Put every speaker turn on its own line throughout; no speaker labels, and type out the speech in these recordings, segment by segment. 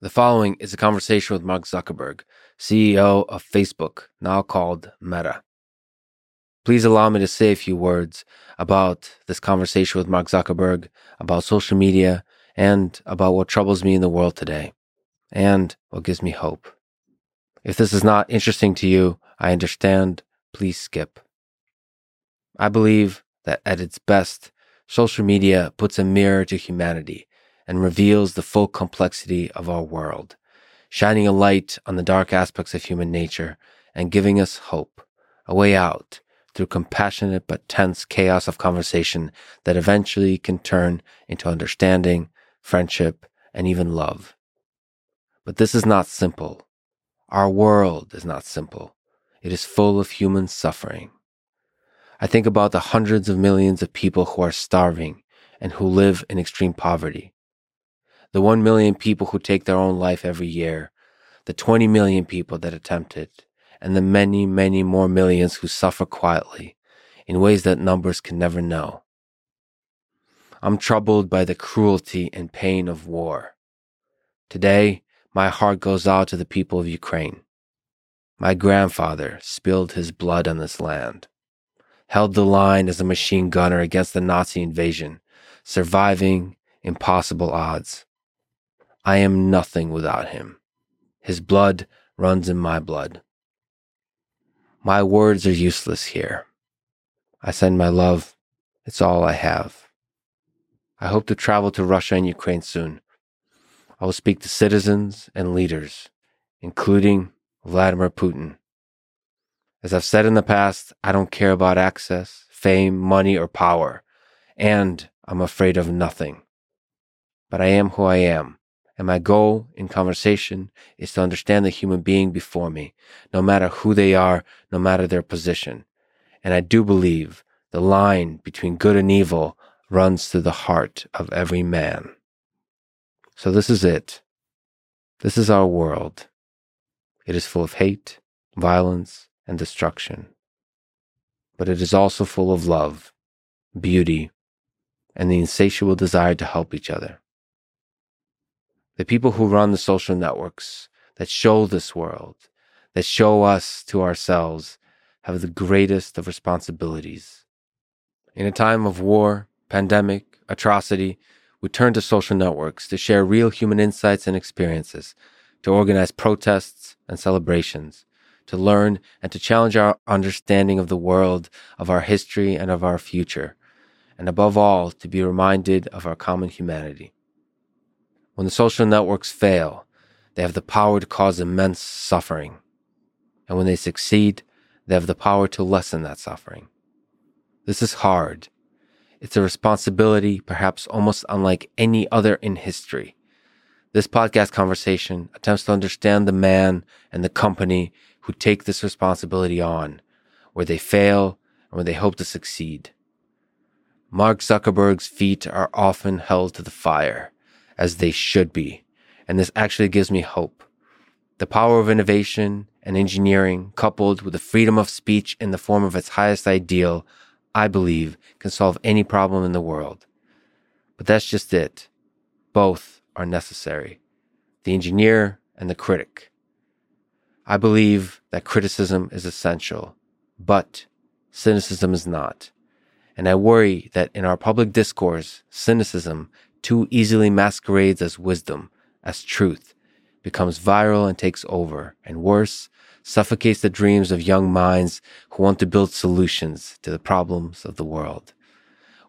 The following is a conversation with Mark Zuckerberg, CEO of Facebook, now called Meta. Please allow me to say a few words about this conversation with Mark Zuckerberg, about social media, and about what troubles me in the world today, and what gives me hope. If this is not interesting to you, I understand. Please skip. I believe that at its best, social media puts a mirror to humanity and reveals the full complexity of our world, shining a light on the dark aspects of human nature and giving us hope, a way out through compassionate but tense chaos of conversation that eventually can turn into understanding, friendship, and even love. But this is not simple. Our world is not simple. It is full of human suffering. I think about the hundreds of millions of people who are starving and who live in extreme poverty, the 1 million people who take their own life every year, the 20 million people that attempt it, and the many, many more millions who suffer quietly in ways that numbers can never know. I'm troubled by the cruelty and pain of war. Today, my heart goes out to the people of Ukraine. My grandfather spilled his blood on this land, held the line as a machine gunner against the Nazi invasion, surviving impossible odds. I am nothing without him. His blood runs in my blood. My words are useless here. I send my love. It's all I have. I hope to travel to Russia and Ukraine soon. I will speak to citizens and leaders, including Vladimir Putin. As I've said in the past, I don't care about access, fame, money, or power, and I'm afraid of nothing. But I am who I am, and my goal in conversation is to understand the human being before me, no matter who they are, no matter their position. And I do believe the line between good and evil runs through the heart of every man. So this is it. This is our world. It is full of hate, violence, and destruction. But it is also full of love, beauty, and the insatiable desire to help each other the people who run the social networks that show this world, that show us to ourselves, have the greatest of responsibilities. In a time of war, pandemic, atrocity, we turn to social networks to share real human insights and experiences, to organize protests and celebrations, to learn and to challenge our understanding of the world, of our history, and of our future, and above all, to be reminded of our common humanity. When the social networks fail, they have the power to cause immense suffering. And when they succeed, they have the power to lessen that suffering. This is hard. It's a responsibility, perhaps almost unlike any other in history. This podcast conversation attempts to understand the man and the company who take this responsibility on, where they fail and where they hope to succeed. Mark Zuckerberg's feet are often held to the fire as they should be. And this actually gives me hope. The power of innovation and engineering, coupled with the freedom of speech in the form of its highest ideal, I believe can solve any problem in the world. But that's just it. Both are necessary the engineer and the critic. I believe that criticism is essential, but cynicism is not. And I worry that in our public discourse, cynicism too easily masquerades as wisdom, as truth, becomes viral and takes over, and worse, suffocates the dreams of young minds who want to build solutions to the problems of the world.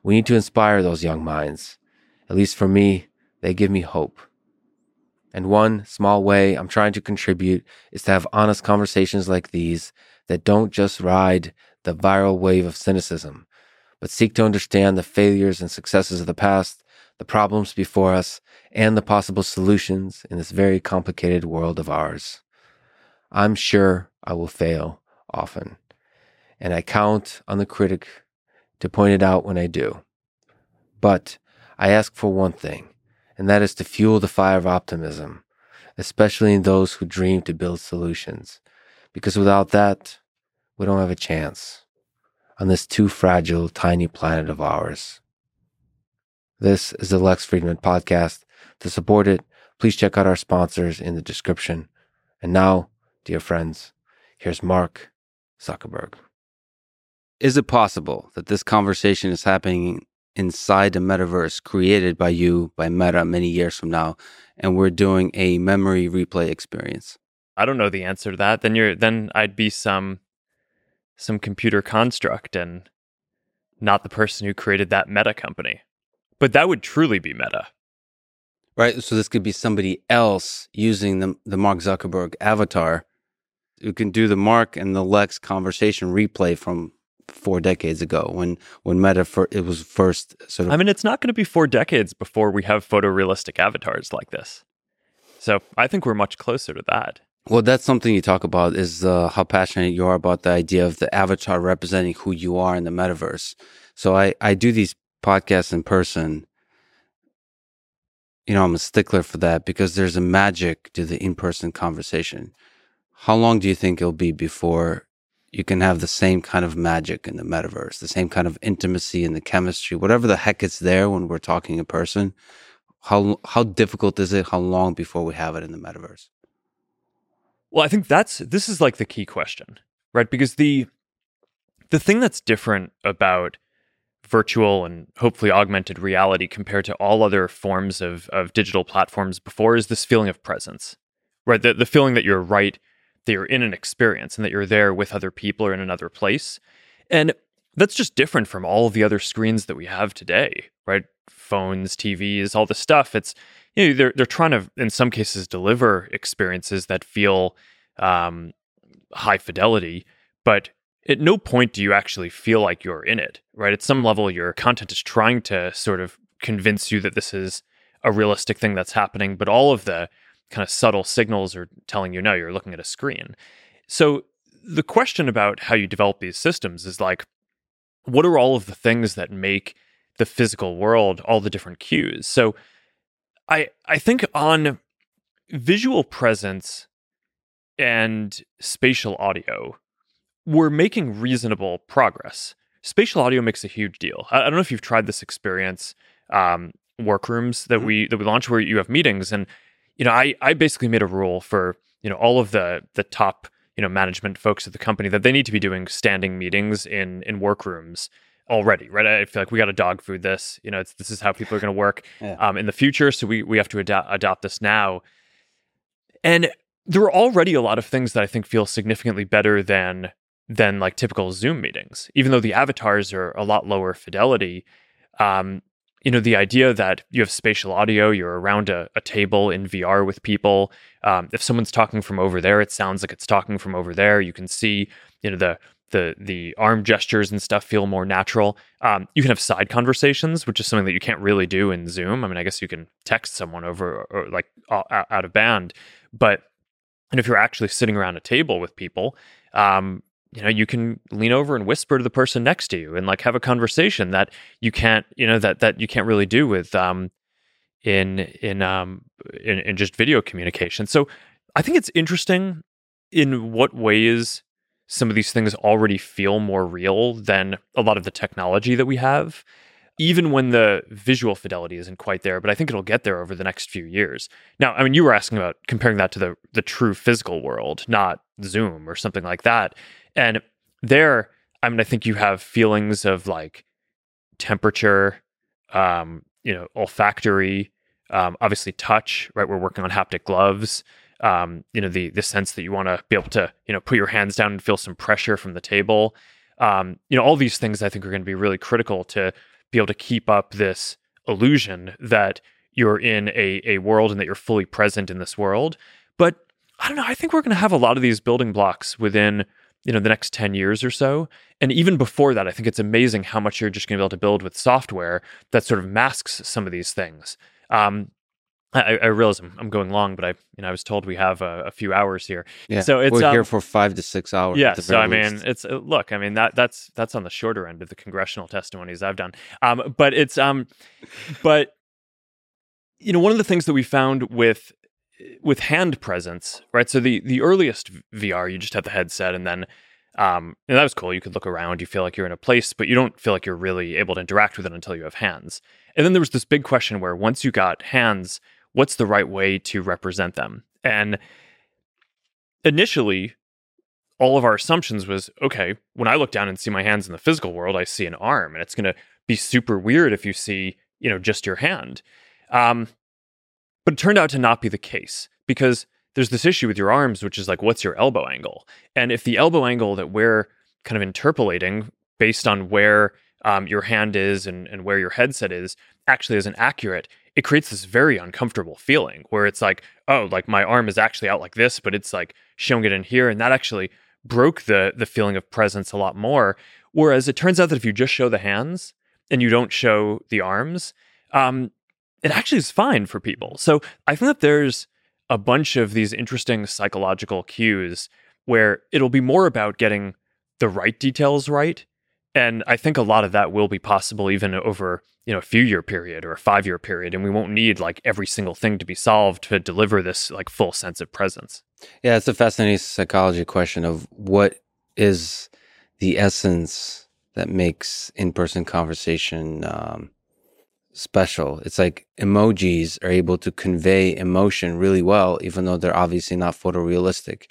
We need to inspire those young minds. At least for me, they give me hope. And one small way I'm trying to contribute is to have honest conversations like these that don't just ride the viral wave of cynicism, but seek to understand the failures and successes of the past the problems before us, and the possible solutions in this very complicated world of ours. I'm sure I will fail often, and I count on the critic to point it out when I do. But I ask for one thing, and that is to fuel the fire of optimism, especially in those who dream to build solutions, because without that, we don't have a chance on this too fragile, tiny planet of ours. This is the Lex Fridman podcast. To support it, Please check out our sponsors in the description. And now, dear friends, here's Mark Zuckerberg. Is it possible that this conversation is happening inside the metaverse created by you, by Meta, many years from now, and we're doing a memory replay experience?
I don't know the answer to that. Then you're then I'd be some some computer construct and not the person who created that meta company. But that would truly be meta.
Right. So this could be somebody else using the the Mark Zuckerberg avatar who can do the Mark and the Lex conversation replay from four decades ago when when Meta fir- it was first sort of.
I mean, it's not going to be four decades before we have photorealistic avatars like this. So I think we're much closer to that.
Well, that's something you talk about is uh, how passionate you are about the idea of the avatar representing who you are in the metaverse. So I I do these podcasts in person you know, I'm a stickler for that because there's a magic to the in person conversation. How long do you think it'll be before you can have the same kind of magic in the metaverse, the same kind of intimacy and the chemistry, whatever the heck is there when we're talking in person? How how difficult is it? How long before we have it in the metaverse?
Well, I think that's this is like the key question, right? Because the the thing that's different about virtual and hopefully augmented reality compared to all other forms of, of digital platforms before is this feeling of presence, right? The, the feeling that you're right, that you're in an experience and that you're there with other people or in another place. And that's just different from all the other screens that we have today, right? Phones, TVs, all this stuff. It's, you know, they're, they're trying to, in some cases, deliver experiences that feel um, high fidelity, but at no point do you actually feel like you're in it, right? At some level, your content is trying to sort of convince you that this is a realistic thing that's happening, but all of the kind of subtle signals are telling you no, you're looking at a screen. So the question about how you develop these systems is like, what are all of the things that make the physical world all the different cues? So I I think on visual presence and spatial audio, we're making reasonable progress. Spatial audio makes a huge deal. I, I don't know if you've tried this experience, um, workrooms that mm-hmm. we that we launch where you have meetings, and you know, I I basically made a rule for you know all of the the top you know management folks at the company that they need to be doing standing meetings in in workrooms already, right? I feel like we got to dog food this. You know, this is how people are going to work yeah. um, in the future. So we we have to ad- adopt this now. And there are already a lot of things that I think feel significantly better than than like typical Zoom meetings, even though the avatars are a lot lower fidelity. Um, you know, the idea that you have spatial audio, you're around a, a table in VR with people. Um, if someone's talking from over there, it sounds like it's talking from over there. You can see, you know, the the the arm gestures and stuff feel more natural. Um, you can have side conversations, which is something that you can't really do in Zoom. I mean, I guess you can text someone over or, or like out of band, but and if you're actually sitting around a table with people, um, you know you can lean over and whisper to the person next to you and like have a conversation that you can't you know that that you can't really do with um in in um in, in just video communication. So i think it's interesting in what ways some of these things already feel more real than a lot of the technology that we have even when the visual fidelity isn't quite there but i think it'll get there over the next few years. Now i mean you were asking about comparing that to the the true physical world not zoom or something like that and there, I mean, I think you have feelings of like temperature, um, you know, olfactory, um, obviously touch, right? We're working on haptic gloves. Um, you know, the the sense that you want to be able to, you know, put your hands down and feel some pressure from the table. Um, you know, all these things I think are going to be really critical to be able to keep up this illusion that you're in a, a world and that you're fully present in this world. But I don't know. I think we're going to have a lot of these building blocks within you know the next 10 years or so and even before that i think it's amazing how much you're just going to be able to build with software that sort of masks some of these things um, I, I, realize I'm, I'm, going long, but I, you know, I was told we have a, a few hours here.
Yeah,
so
it's we're um, here for five to six hours.
Yeah, so I mean, least. it's uh, look, I mean that that's that's on the shorter end of the congressional testimonies I've done. Um, but it's um, but you know, one of the things that we found with with hand presence, right? So the the earliest VR, you just have the headset, and then um, and that was cool. You could look around, you feel like you're in a place, but you don't feel like you're really able to interact with it until you have hands. And then there was this big question where once you got hands, what's the right way to represent them? And initially, all of our assumptions was okay, when I look down and see my hands in the physical world, I see an arm, and it's going to be super weird if you see, you know, just your hand. Um, but it turned out to not be the case because there's this issue with your arms, which is like, what's your elbow angle? And if the elbow angle that we're kind of interpolating based on where um, your hand is and, and where your headset is actually isn't accurate, it creates this very uncomfortable feeling where it's like, oh, like my arm is actually out like this, but it's like showing it in here. And that actually broke the the feeling of presence a lot more. Whereas it turns out that if you just show the hands and you don't show the arms, um, it actually is fine for people. So I think that there's a bunch of these interesting psychological cues where it'll be more about getting the right details right and I think a lot of that will be possible even over, you know, a few year period or a five year period. And we won't need like every single thing to be solved to deliver this like full sense of presence.
Yeah, it's a fascinating psychology question of what is the essence that makes in person conversation um, special. It's like emojis are able to convey emotion really well, even though they're obviously not photorealistic.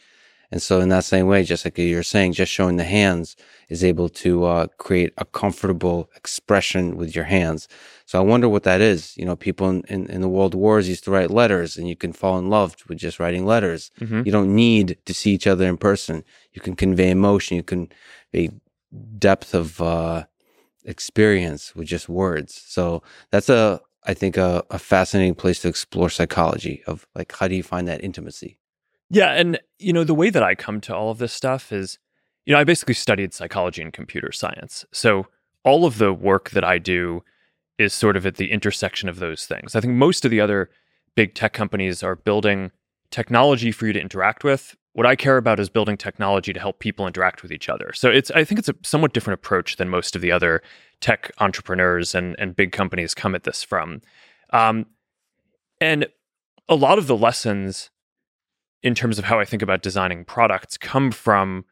And so, in that same way, just like you're saying, just showing the hands is able to uh, create a comfortable expression with your hands. So, I wonder what that is. You know, people in, in, in the world wars used to write letters, and you can fall in love with just writing letters. Mm-hmm. You don't need to see each other in person. You can convey emotion. You can a depth of uh, experience with just words. So, that's a I think a, a fascinating place to explore psychology of like how do you find that intimacy.
Yeah. And, you know, the way that I come to all of this stuff is, you know, I basically studied psychology and computer science. So all of the work that I do is sort of at the intersection of those things. I think most of the other big tech companies are building technology for you to interact with. What I care about is building technology to help people interact with each other. So it's I think it's a somewhat different approach than most of the other tech entrepreneurs and and big companies come at this from. Um, and a lot of the lessons in terms of how I think about designing products come from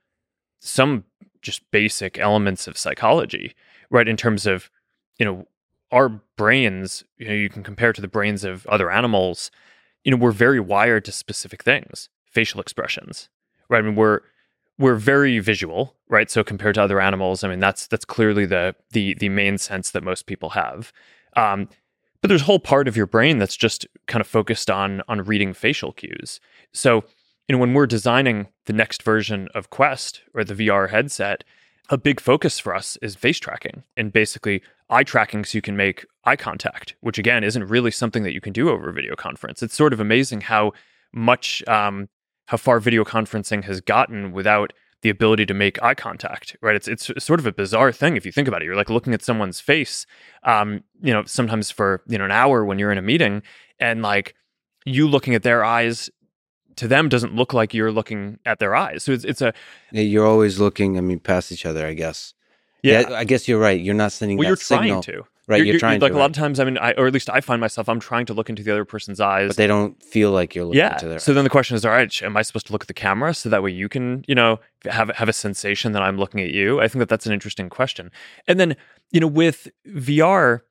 some just basic elements of psychology, right? In terms of, you know, our brains, you know, you can compare to the brains of other animals, you know, we're very wired to specific things, facial expressions, right? I mean, we're we're very visual, right? So compared to other animals, I mean, that's that's clearly the the the main sense that most people have. Um, but there's a whole part of your brain that's just kind of focused on on reading facial cues. So, you know, when we're designing the next version of Quest or the VR headset, a big focus for us is face tracking and basically eye tracking so you can make eye contact, which again isn't really something that you can do over a video conference. It's sort of amazing how much um, how far video conferencing has gotten without the ability to make eye contact, right? It's it's sort of a bizarre thing if you think about it. You're like looking at someone's face, um, you know, sometimes for you know an hour when you're in a meeting, and like you looking at their eyes to them doesn't look like you're looking at their eyes. So it's it's a
yeah, you're always looking. I mean, past each other. I guess. Yeah, yeah I guess you're right. You're not sending.
Well, you're
signal.
trying to.
Right, you're, you're trying
like
to,
a lot of times. I mean, I, or at least I find myself. I'm trying to look into the other person's eyes,
but they don't feel like you're looking
yeah.
into their.
So then the question is, all right, am I supposed to look at the camera so that way you can, you know, have have a sensation that I'm looking at you? I think that that's an interesting question. And then, you know, with VR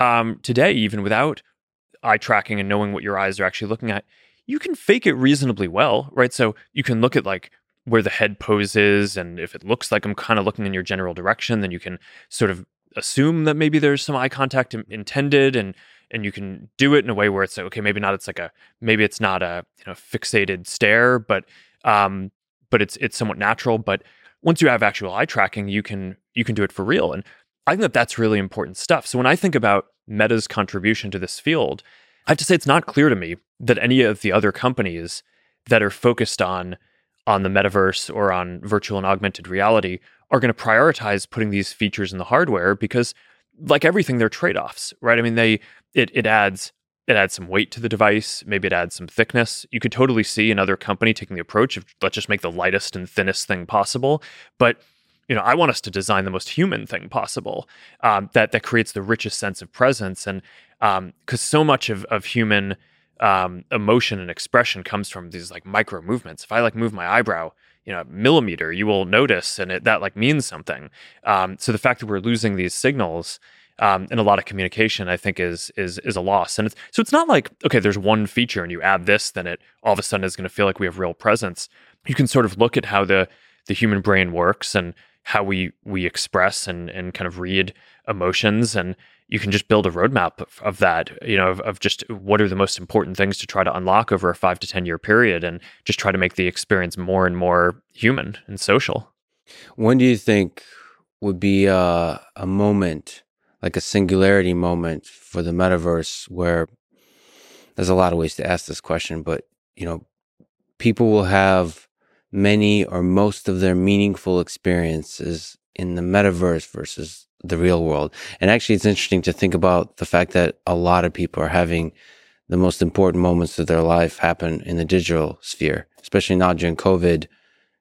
um, today, even without eye tracking and knowing what your eyes are actually looking at, you can fake it reasonably well, right? So you can look at like where the head poses and if it looks like I'm kind of looking in your general direction, then you can sort of assume that maybe there's some eye contact in- intended and and you can do it in a way where it's like okay maybe not it's like a maybe it's not a you know fixated stare but um but it's it's somewhat natural. But once you have actual eye tracking you can you can do it for real. And i think that that's really important stuff. So when i think about meta's contribution to this field i have to say it's not clear to me that any of the other companies that are focused on on the metaverse or on virtual and augmented reality are going to prioritize putting these features in the hardware because like everything they're trade-offs right? I mean they it, it adds it adds some weight to the device maybe it adds some thickness. You could totally see another company taking the approach of let's just make the lightest and thinnest thing possible. But you know i want us to design the most human thing possible um, that that creates the richest sense of presence. And because um, so much of, of human um, emotion and expression comes from these like micro movements. If I like move my eyebrow, you know, millimeter, you will notice, and it, that like means something. Um, so the fact that we're losing these signals um, and a lot of communication I think is is is a loss. And it's, so it's not like okay, there's one feature and you add this, then it all of a sudden is going to feel like we have real presence. You can sort of look at how the the human brain works and how we we express and and kind of read emotions. And you can just build a roadmap of, of that you know of, of, just what are the most important things to try to unlock over a five to ten year period and just try to make the experience more and more human and social.
When do you think would be a, a moment like a singularity moment for the metaverse where there's a lot of ways to ask this question but you know people will have many or most of their meaningful experiences in the metaverse versus the real world. And actually, it's interesting to think about the fact that a lot of people are having the most important moments of their life happen in the digital sphere, especially now during COVID.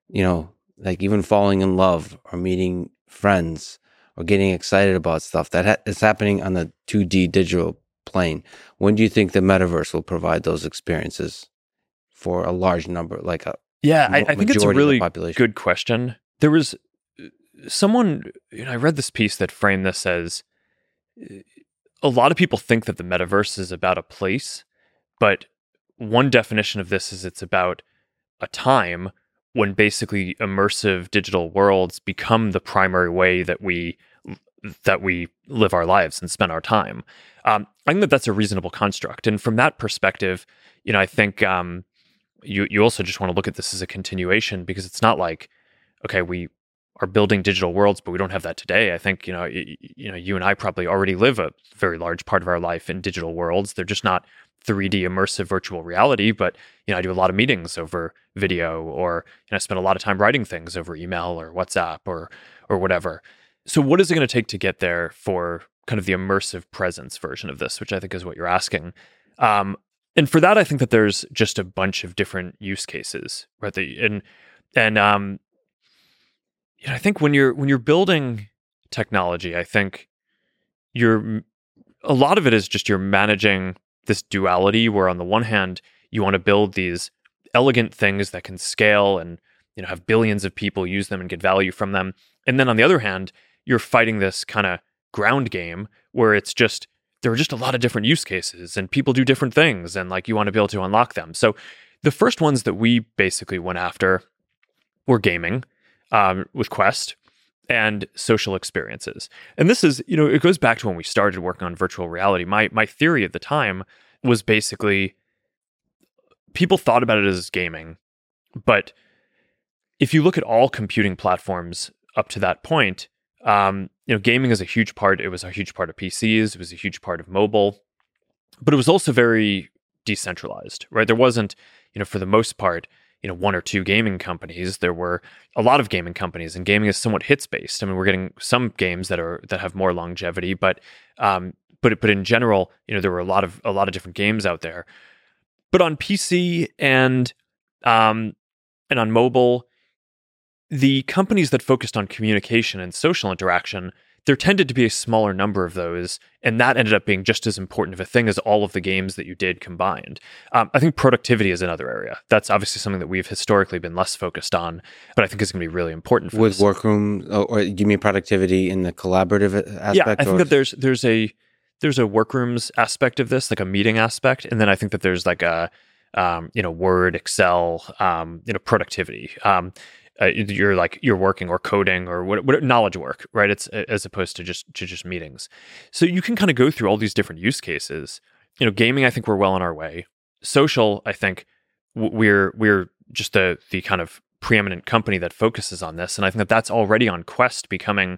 You know, like even falling in love or meeting friends or getting excited about stuff that ha- is happening on the 2D digital plane. When do you think the metaverse will provide those experiences for a large number, like a
yeah, I, I think it's a really good question. There was uh, someone, you know, I read this piece that framed this as uh, a lot of people think that the metaverse is about a place, but one definition of this is it's about a time when basically immersive digital worlds become the primary way that we that we live our lives and spend our time. Um, I think that that's a reasonable construct, and from that perspective, you know, I think um, you you also just want to look at this as a continuation because it's not like okay we are building digital worlds but we don't have that today. I think you know you, you know you and i probably already live a very large part of our life in digital worlds. They're just not 3d immersive virtual reality but you know i do a lot of meetings over video or you know, i spend a lot of time writing things over email or whatsapp or or whatever. So what is it going to take to get there for kind of the immersive presence version of this which i think is what you're asking? Um, and for that, I think that there's just a bunch of different use cases, right? And and um, you know, I think when you're when you're building technology, I think you're a lot of it is just you're managing this duality, where on the one hand you want to build these elegant things that can scale and you know have billions of people use them and get value from them, and then on the other hand you're fighting this kind of ground game where it's just there are just a lot of different use cases and people do different things and like you want to be able to unlock them. So the first ones that we basically went after were gaming um, with Quest and social experiences. And this is, you know, it goes back to when we started working on virtual reality. My my theory at the time was basically people thought about it as gaming, but if you look at all computing platforms up to that point, um, you know, gaming is a huge part. It was a huge part of PCs. It was a huge part of mobile, but it was also very decentralized, right? There wasn't, you know, for the most part, you know, one or two gaming companies. There were a lot of gaming companies, and gaming is somewhat hits based. I mean, we're getting some games that are that have more longevity, but um, but but in general, you know, there were a lot of a lot of different games out there. But on PC and um, and on mobile, the companies that focused on communication and social interaction, there tended to be a smaller number of those, and that ended up being just as important of a thing as all of the games that you did combined. Um, I think productivity is another area. That's obviously something that we've historically been less focused on, but I think is going to be really important
with
this.
workroom. Oh, or do you mean productivity in the collaborative aspect?
Yeah, I think that there's there's a there's a workrooms aspect of this, like a meeting aspect, and then I think that there's like a um, you know Word, Excel, um, you know productivity. Um, uh, you're like you're working or coding or what, what knowledge work, right? It's as opposed to just to just meetings. So you can kind of go through all these different use cases. You know, gaming, I think we're well on our way. Social, I think we're we're just the the kind of preeminent company that focuses on this, and I think that that's already on Quest becoming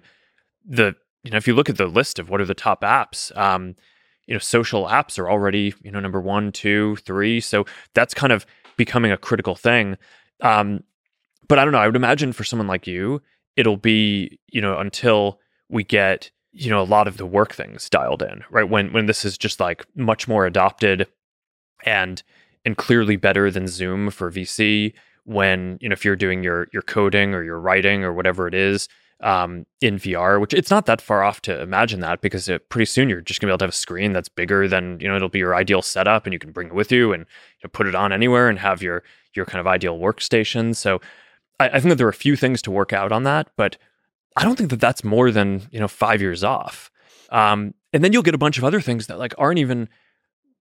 the you know if you look at the list of what are the top apps. Um, you know, social apps are already, you know, number one, two, three. So that's kind of becoming a critical thing. Um, but I don't know. I would imagine for someone like you, it'll be, you know, until we get, you know, a lot of the work things dialed in, right? When when this is just like much more adopted and and clearly better than Zoom for VC, when, you know, if you're doing your your coding or your writing or whatever it is, um, in VR, which it's not that far off to imagine that because it, pretty soon you're just gonna be able to have a screen that's bigger than you know it'll be your ideal setup, and you can bring it with you and you know, put it on anywhere and have your your kind of ideal workstation. So I, I think that there are a few things to work out on that, but I don't think that that's more than you know five years off. Um, and then you'll get a bunch of other things that like aren't even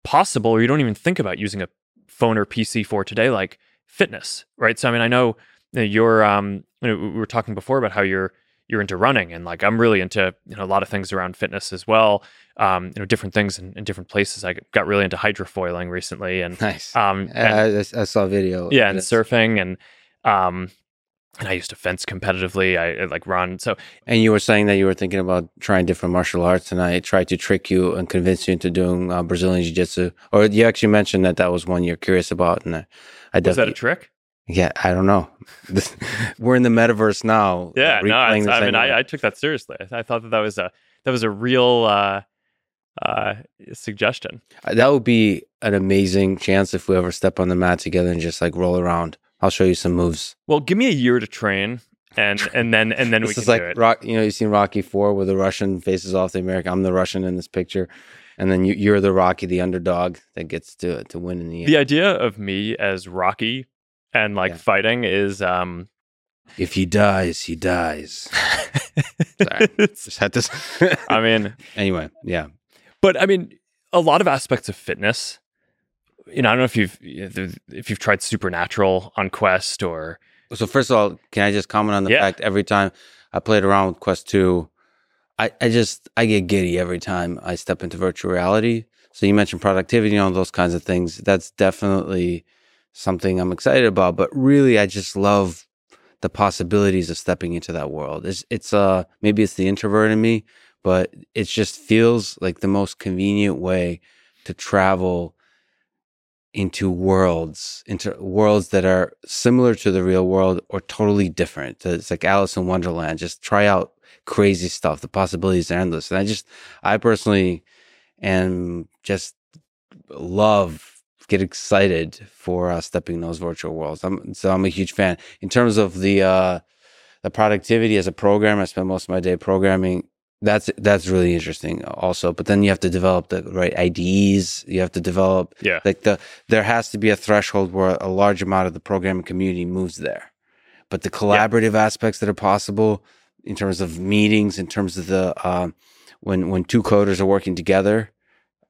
possible or you don't even think about using a phone or PC for today, like fitness, right? So I mean, I know you're um, you know, we were talking before about how you're you're into running and like I'm really into you know a lot of things around fitness as well. Um, you know, different things in, in different places. I got really into hydrofoiling recently and
Nice.
um
I,
and,
I, I saw a video.
yeah, and surfing and um and I used to fence competitively. I, I like run. So
And you were saying that you were thinking about trying different martial arts, and I tried to trick you and convince you into doing uh, Brazilian Jiu Jitsu. Or you actually mentioned that that was one you're curious about, and I, I
was that a trick?
yeah, I don't know. This, we're in the metaverse now.
Yeah, no,
this
I mean. I, I took that seriously. I, I thought that that was a that was a real uh, uh, suggestion.
Uh, that would be an amazing chance if we ever step on the mat together and just like roll around. I'll show you some moves.
Well, give me a year to train, and and then and then we
this
can
is like
do it.
rock. You know, you've seen Rocky Four, where the Russian faces off the American. I'm the Russian in this picture, and then you, you're the Rocky, the underdog that gets to to win in the end.
The idea of me as Rocky and like
Yeah.
fighting is um.
If he dies, he dies. Sorry. Just had this.
I mean,
anyway, yeah.
but I mean, a lot of aspects of fitness. You know, I don't know if you've if you've tried Supernatural on Quest or
So first of all, can I just comment on the
Yeah.
fact every time I played around with Quest Two, I, I just I get giddy every time I step into virtual reality. So you mentioned productivity and all those kinds of things. That's definitely something I'm excited about. But really, I just love the possibilities of stepping into that world. It's it's uh maybe it's the introvert in me, but it just feels like the most convenient way to travel into worlds, into worlds that are similar to the real world or totally different. It's like Alice in Wonderland. Just try out crazy stuff. The possibilities are endless. And I just, I personally am just love, get excited for uh, stepping in those virtual worlds. I'm, so I'm a huge fan. In terms of the, uh, the productivity as a programmer, I spend most of my day programming that's that's really interesting also but then you have to develop the right IDEs you have to develop
yeah,
like the there has to be a threshold where a large amount of the programming community moves there. But the collaborative aspects that are possible in terms of meetings in terms of the um, when when two coders are working together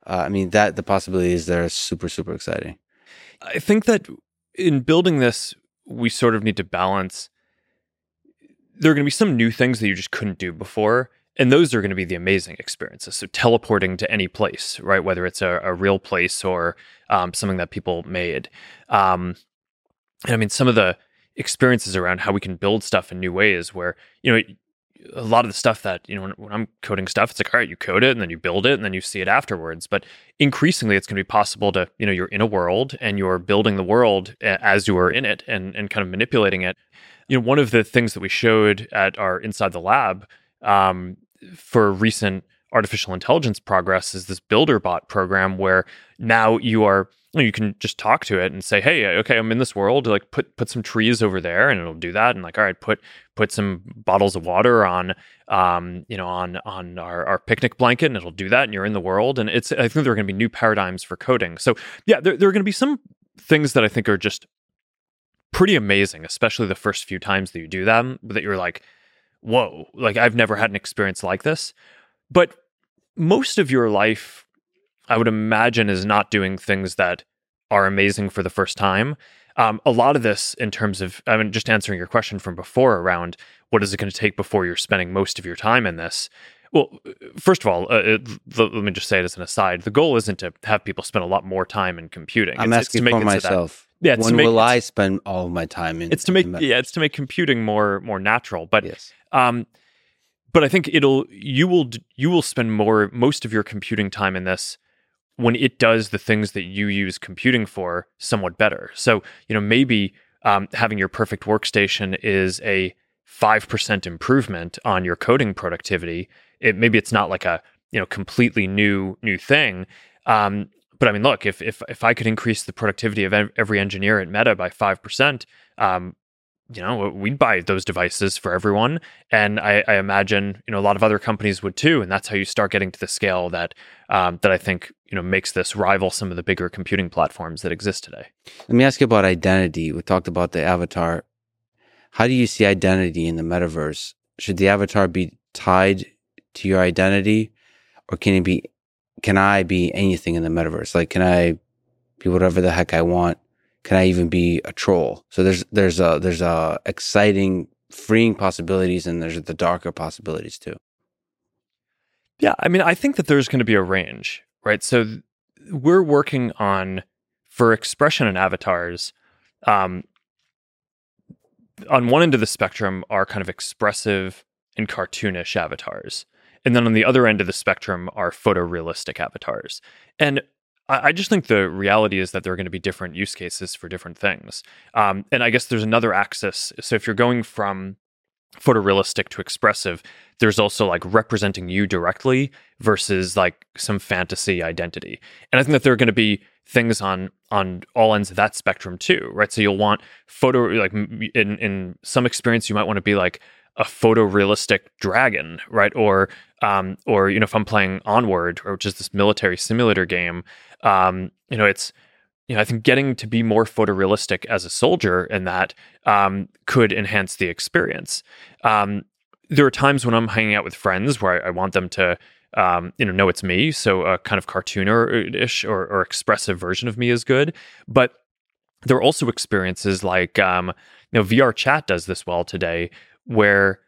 uh, i mean that the possibilities there are super super exciting.
I think that in building this, we sort of need to balance. There are going to be some new things that you just couldn't do before, and those are going to be the amazing experiences. So teleporting to any place, right? Whether it's a, a real place or um, something that people made. Um, and I mean, some of the experiences around how we can build stuff in new ways, where you know. A lot of the stuff that you know, when, when I'm coding stuff, it's like, all right, you code it and then you build it and then you see it afterwards. But increasingly, it's going to be possible to, you know, you're in a world and you're building the world as you are in it and and kind of manipulating it. You know, one of the things that we showed at our inside the lab um, for recent artificial intelligence progress is this BuilderBot program where now you are you can just talk to it and say, "Hey, okay, I'm in this world. Like, put put some trees over there, and it'll do that." And like, all right, put put some bottles of water on, um, you know, on on our, our picnic blanket, and it'll do that. And you're in the world. And it's I think there are going to be new paradigms for coding. So yeah, there there are going to be some things that I think are just pretty amazing, especially the first few times that you do them. That you're like, whoa, like I've never had an experience like this. But most of your life, I would imagine, is not doing things that are amazing for the first time. Um, a lot of this, in terms of, I mean, just answering your question from before around what is it going to take before you're spending most of your time in this. Well, first of all, uh, it, let me just say it as an aside: the goal isn't to have people spend a lot more time in computing.
i'm
It's- it's to
asking
make
for
it so
myself
Yeah,
when
make-
will i spend all of my time in
it's to make yeah, it's to make computing more more natural. But
yes
um, but I think it'll you will you will spend more most of your computing time in this when it does the things that you use computing for somewhat better. So you know maybe um, having your perfect workstation is a five percent improvement on your coding productivity. It maybe it's not like a you know completely new new thing. Um, but I mean, look, if if if I could increase the productivity of every engineer at Meta by five percent, um, you know, we'd buy those devices for everyone. And I, I, imagine, you know, a lot of other companies would too. And that's how you start getting to the scale that um, that I think, you know, makes this rival some of the bigger computing platforms that exist today.
Let me ask you about identity. We talked about the avatar. How do you see identity in the metaverse? Should the avatar be tied to your identity? or can it be? Can I be anything in the metaverse? Like, can I be whatever the heck I want? Can I even be a troll? So there's there's a there's a exciting, freeing possibilities, and there's the darker possibilities too.
Yeah, I mean, I think that there's going to be a range, right? So we're working on for expression and avatars. Um, on one end of the spectrum are kind of expressive and cartoonish avatars. And then on the other end of the spectrum are photorealistic avatars. And I, just think the reality is that there are going to be different use cases for different things. Um, and I guess there's another axis. So if you're going from photorealistic to expressive, there's also like representing you directly versus like some fantasy identity. And I think that there are going to be things on on all ends of that spectrum too, right? So you'll want photo like in in some experience you might want to be like a photorealistic dragon, right? Or um or you know if I'm playing Onward, which is this military simulator game, um you know it's you know, I think getting to be more photorealistic as a soldier in that um, could enhance the experience. Um, there are times when I'm hanging out with friends where I, I want them to, um, you know, know it's me. So a kind of cartoonish or, or expressive version of me is good. But there are also experiences like, um, you know, VR chat does this well today, where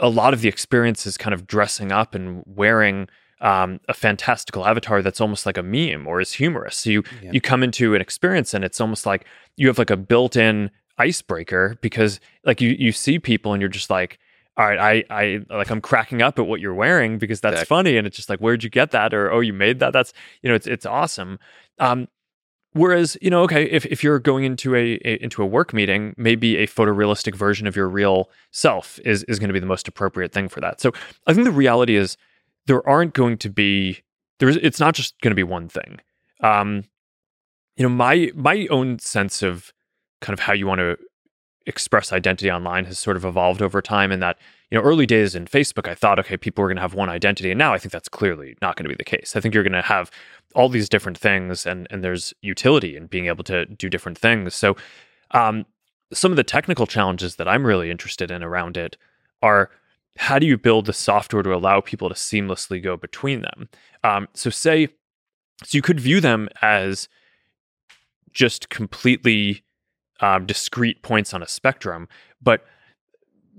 a lot of the experience is kind of dressing up and wearing um, a fantastical avatar that's almost like a meme or is humorous. So you yeah. you come into an experience and it's almost like you have like a built-in icebreaker because like you you see people and you're just like all right, I, I like I'm cracking up at what you're wearing because that's exactly. funny, and it's just like, where'd you get that? Or oh, you made that? That's you know, it's it's awesome. Um, whereas you know, okay, if if you're going into a, a, into a work meeting, maybe a photorealistic version of your real self is is going to be the most appropriate thing for that. So I think the reality is there aren't going to be there's it's not just going to be one thing. Um, you know, my my own sense of kind of how you want to express identity online has sort of evolved over time and that you know early days in facebook i thought okay people were going to have one identity and now i think that's clearly not going to be the case i think you're going to have all these different things and and there's utility in being able to do different things so um, some of the technical challenges that i'm really interested in around it are how do you build the software to allow people to seamlessly go between them? Um, so, say, so you could view them as just completely um, discrete points on a spectrum, but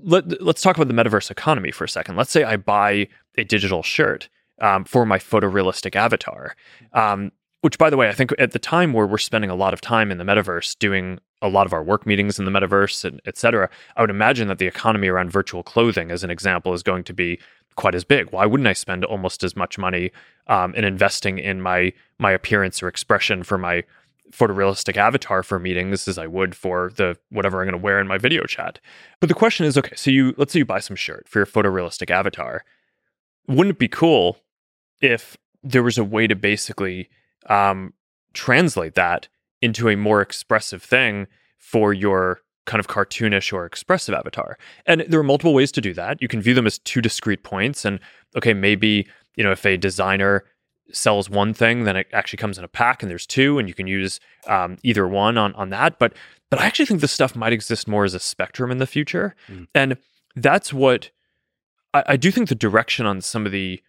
let, us talk about the metaverse economy for a second. Let's say I buy a digital shirt um, for my photorealistic avatar. Um, which, by the way, I think at the time where we're spending a lot of time in the metaverse doing a lot of our work meetings in the metaverse, and et cetera, I would imagine that the economy around virtual clothing, as an example, is going to be quite as big. Why wouldn't I spend almost as much money um, in investing in my my appearance or expression for my photorealistic avatar for meetings as I would for the whatever I'm going to wear in my video chat? But the question is, okay, so you let's say you buy some shirt for your photorealistic avatar. Wouldn't it be cool if there was a way to basically um, translate that into a more expressive thing for your kind of cartoonish or expressive avatar. And there are multiple ways to do that. You can view them as two discrete points. And okay, maybe, you know, if a designer sells one thing, then it actually comes in a pack and there's two, and you can use um, either one on, on that. But but I actually think this stuff might exist more as a spectrum in the future. Mm. And that's what I, I do think the direction on some of the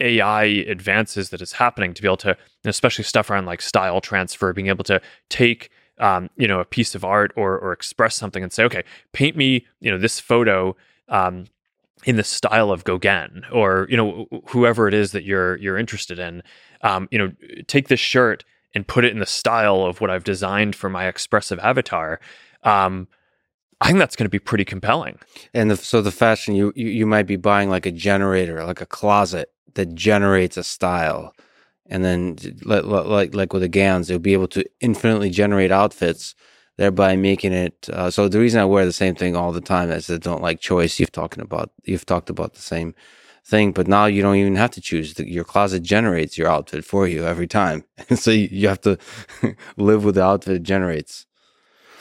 AI advances that is happening to be able to, especially stuff around like style transfer, being able to take um, you know a piece of art or or express something and say, okay, paint me you know this photo um, in the style of Gauguin or you know whoever it is that you're you're interested in. Um, you know, take this shirt and put it in the style of what I've designed for my expressive avatar. Um, I think that's going to be pretty compelling.
And the, so the fashion you, you you might be buying like a generator, like a closet that generates a style, and then like like with the GANs, it'll be able to infinitely generate outfits, thereby making it. Uh, so the reason I wear the same thing all the time is I don't like choice. You've talking about you've talked about the same thing, but now you don't even have to choose. The, your closet generates your outfit for you every time, so you, you have to live with the outfit it generates.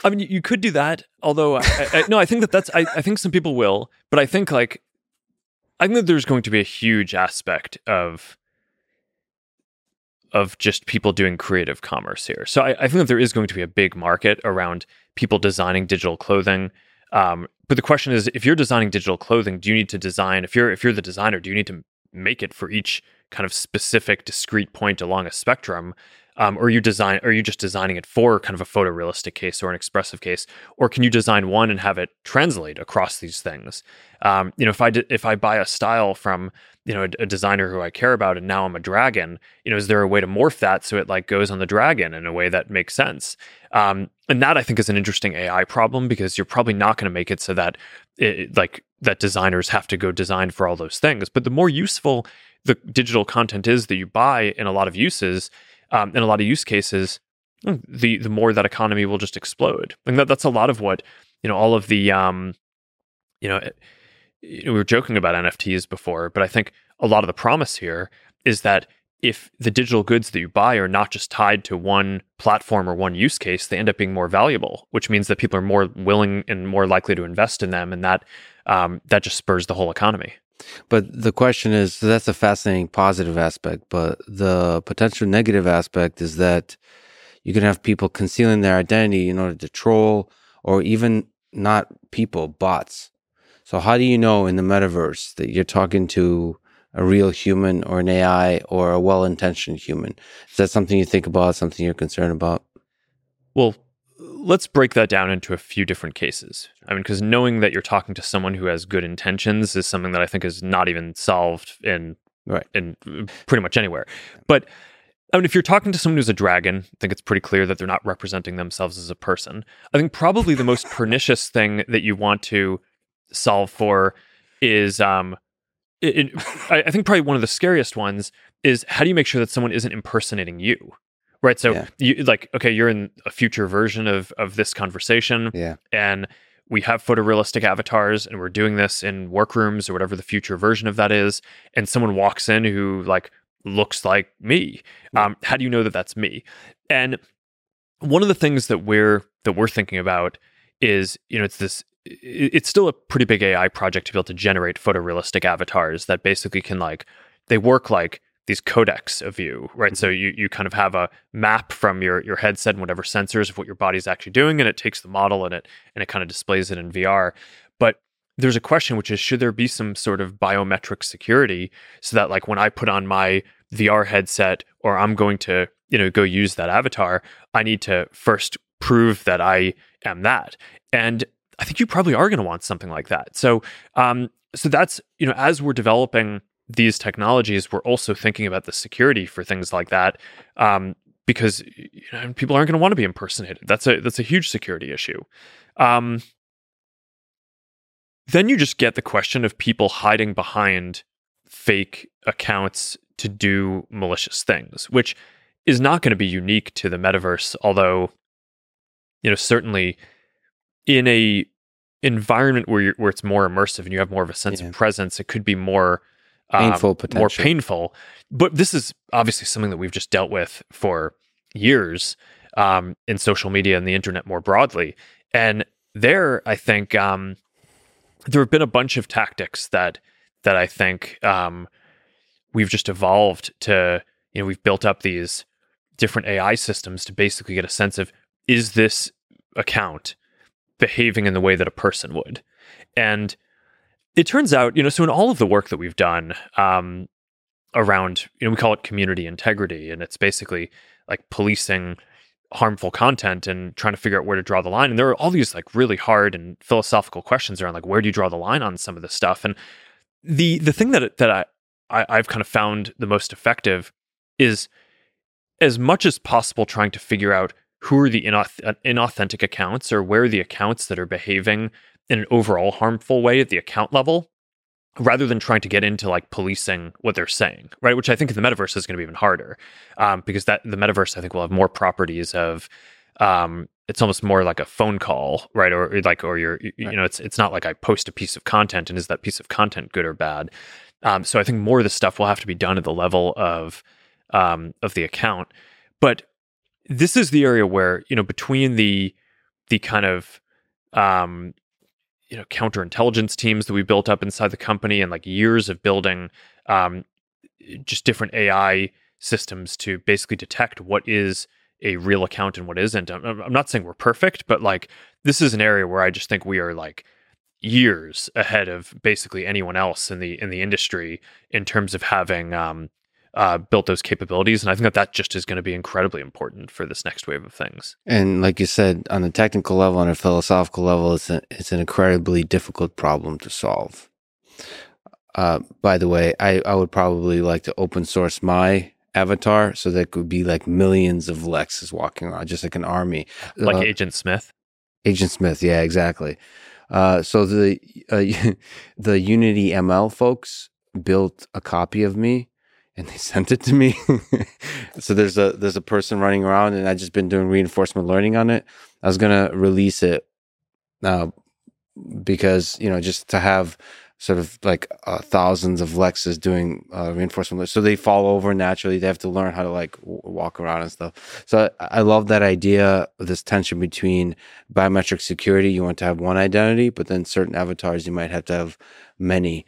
I mean, you could do that. Although, I, I, no, I think that that's. I, I think some people will, but I think like I think that there's going to be a huge aspect of of just people doing creative commerce here. So I, I, think that there is going to be a big market around people designing digital clothing. Um, but the question is, if you're designing digital clothing, do you need to design? If you're if you're the designer, do you need to make it for each kind of specific discrete point along a spectrum um, or you design or you just designing it for kind of a photorealistic case or an expressive case or can you design one and have it translate across these things? Um, you know if i d- if i buy a style from you know a, a, designer who i care about and now i'm a dragon you know is there a way to morph that so it like goes on the dragon in a way that makes sense? Um, and that i think is an interesting ai problem because you're probably not going to make it so that it, like that designers have to go design for all those things. But the more useful the digital content is that you buy in a lot of uses um, in a lot of use cases, the the more that economy will just explode. And that, that's a lot of what you know. All of the um, you know, eh, we were joking about NFTs before, but I think a lot of the promise here is that if the digital goods that you buy are not just tied to one platform or one use case, they end up being more valuable, which means that people are more willing and more likely to invest in them, and that um, that just spurs the whole economy.
But the question is so that's a fascinating positive aspect, but the potential negative aspect is that you can have people concealing their identity in order to troll or even not people, bots. So, how do you know in the metaverse that you're talking to a real human or an AI or a well intentioned human? Is that something you think about, something you're concerned about?
Well, let's break that down into a few different cases. I mean, because knowing that you're talking to someone who has good intentions is something that I think is not even solved in
right
in pretty much anywhere. But I mean, if you're talking to someone who's a dragon, I think it's pretty clear that they're not representing themselves as a person. I think probably the most pernicious thing that you want to solve for is, um, it, it, I think probably one of the scariest ones is how do you make sure that someone isn't impersonating you? Right so yeah. you like okay you're in a future version of of this conversation
yeah.
and we have photorealistic avatars and we're doing this in workrooms or whatever the future version of that is and someone walks in who like looks like me. Um, how do you know that that's me? And one of the things that we're that we're thinking about is you know it's this it's still a pretty big ai project to be able to generate photorealistic avatars that basically can like they work like these codecs of you, right? Mm-hmm. So you you kind of have a map from your your headset and whatever sensors of what your body's actually doing, and it takes the model and it and it kind of displays it in VR. But there's a question which is should there be some sort of biometric security so that like when I put on my VR headset or I'm going to, you know, go use that avatar, I need to first prove that I am that. And I think you probably are going to want something like that. So um so that's, you know, as we're developing these technologies, we're also thinking about the security for things like that, um, because you know, people aren't going to want to be impersonated. That's a that's a huge security issue. Um, then you just get the question of people hiding behind fake accounts to do malicious things, which is not going to be unique to the metaverse. Although, you know, certainly in a environment where where it's more immersive and you have more of a sense yeah. of presence, it could be more
painful, um,
more painful. But this is obviously something that we've just dealt with for years um, in social media and the internet more broadly. And there, I think um, there have been a bunch of tactics that that I think um, we've just evolved to. You know, we've built up these different AI systems to basically get a sense of is this account behaving in the way that a person would, and it turns out, you know, so in all of the work that we've done um, around, you know, we call it community integrity, and it's basically like policing harmful content and trying to figure out where to draw the line. And there are all these like really hard and philosophical questions around like where do you draw the line on some of this stuff. And the the thing that that I, I I've kind of found the most effective is as much as possible trying to figure out who are the inauth- inauthentic accounts or where are the accounts that are behaving in an overall harmful way at the account level rather than trying to get into like policing what they're saying right? Which i think in the metaverse is going to be even harder um, because that the metaverse i think will have more properties of um, it's almost more like a phone call right? Or like or you're you, right. you know it's it's not like i post a piece of content and is that piece of content good or bad? Um, so i think more of the stuff will have to be done at the level of um, of the account. But this is the area where you know between the the kind of um, you know counterintelligence teams that we built up inside the company and like years of building um, just different AI systems to basically detect what is a real account and what isn't. I'm, I'm not saying we're perfect, but like this is an area where I just think we are like years ahead of basically anyone else in the in the industry in terms of having um, uh, built those capabilities. And I think that that just is going to be incredibly important for this next wave of things.
And like you said, on a technical level, on a philosophical level, it's a, it's an incredibly difficult problem to solve. Uh, by the way, I, I would probably like to open source my avatar so that could be like millions of Lexes walking around, just like an army.
Like
Uh,
Agent Smith.
Agent Smith, yeah, exactly. Uh, so the uh, the Unity ML folks built a copy of me, and they sent it to me. so there's a there's a person running around, and I just been doing reinforcement learning on it. I was gonna release it, uh, because you know just to have sort of like uh, thousands of Lexes doing uh, reinforcement. So they fall over naturally. They have to learn how to like w- walk around and stuff. So I, I love that idea this tension between biometric security. You want to have one identity, but then certain avatars you might have to have many.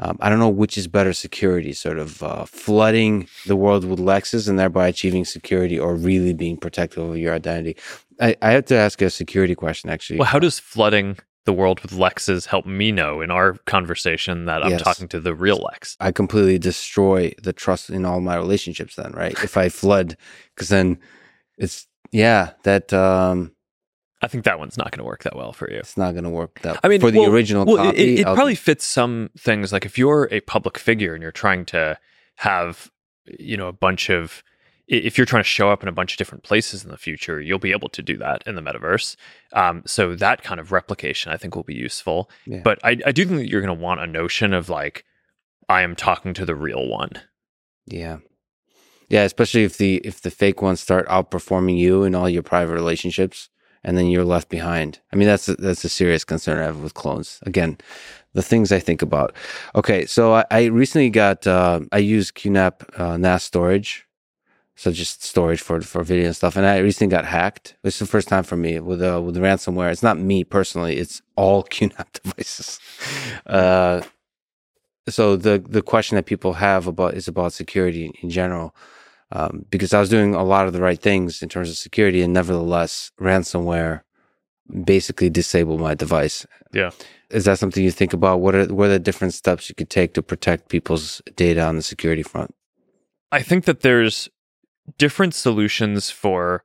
Um, I don't know which is better security, sort of uh, flooding the world with Lexes and thereby achieving security, or really being protective of your identity. I, I have to ask a security question, actually.
Well, how does flooding the world with Lexes help me know in our conversation that I'm
Yes.
talking to the real Lex?
I completely destroy the trust in all my relationships then, right? If I flood, because then it's, yeah, that, um,
I think that one's not going to work that well for you.
it's not going to work that
I mean,
for the
well-
original
well,
copy.
it, it probably fits some things. Like if you're a public figure and you're trying to have, you know, a bunch of, if you're trying to show up in a bunch of different places in the future, you'll be able to do that in the metaverse. Um, so that kind of replication, I think, will be useful.
Yeah.
But I, I do think that you're going to want a notion of like, I am talking to the real one.
Yeah. Yeah, especially if the if the fake ones start outperforming you in all your private relationships and then you're left behind. I mean that's a, that's a serious concern I have with clones. Again, the things I think about. Okay, so I, I recently got uh, I use QNAP uh, NAS storage. So just storage for for video and stuff. And I recently got hacked. It's the first time for me with uh, with ransomware. It's not me personally. It's all QNAP devices. Uh, so the the question that people have about is about security in, in general um, because I was doing a lot of the right things in terms of security, and nevertheless, ransomware basically disabled my device.
Yeah.
Is that something you think about? What are what are the different steps you could take to protect people's data on the security front?
I think that there's different solutions for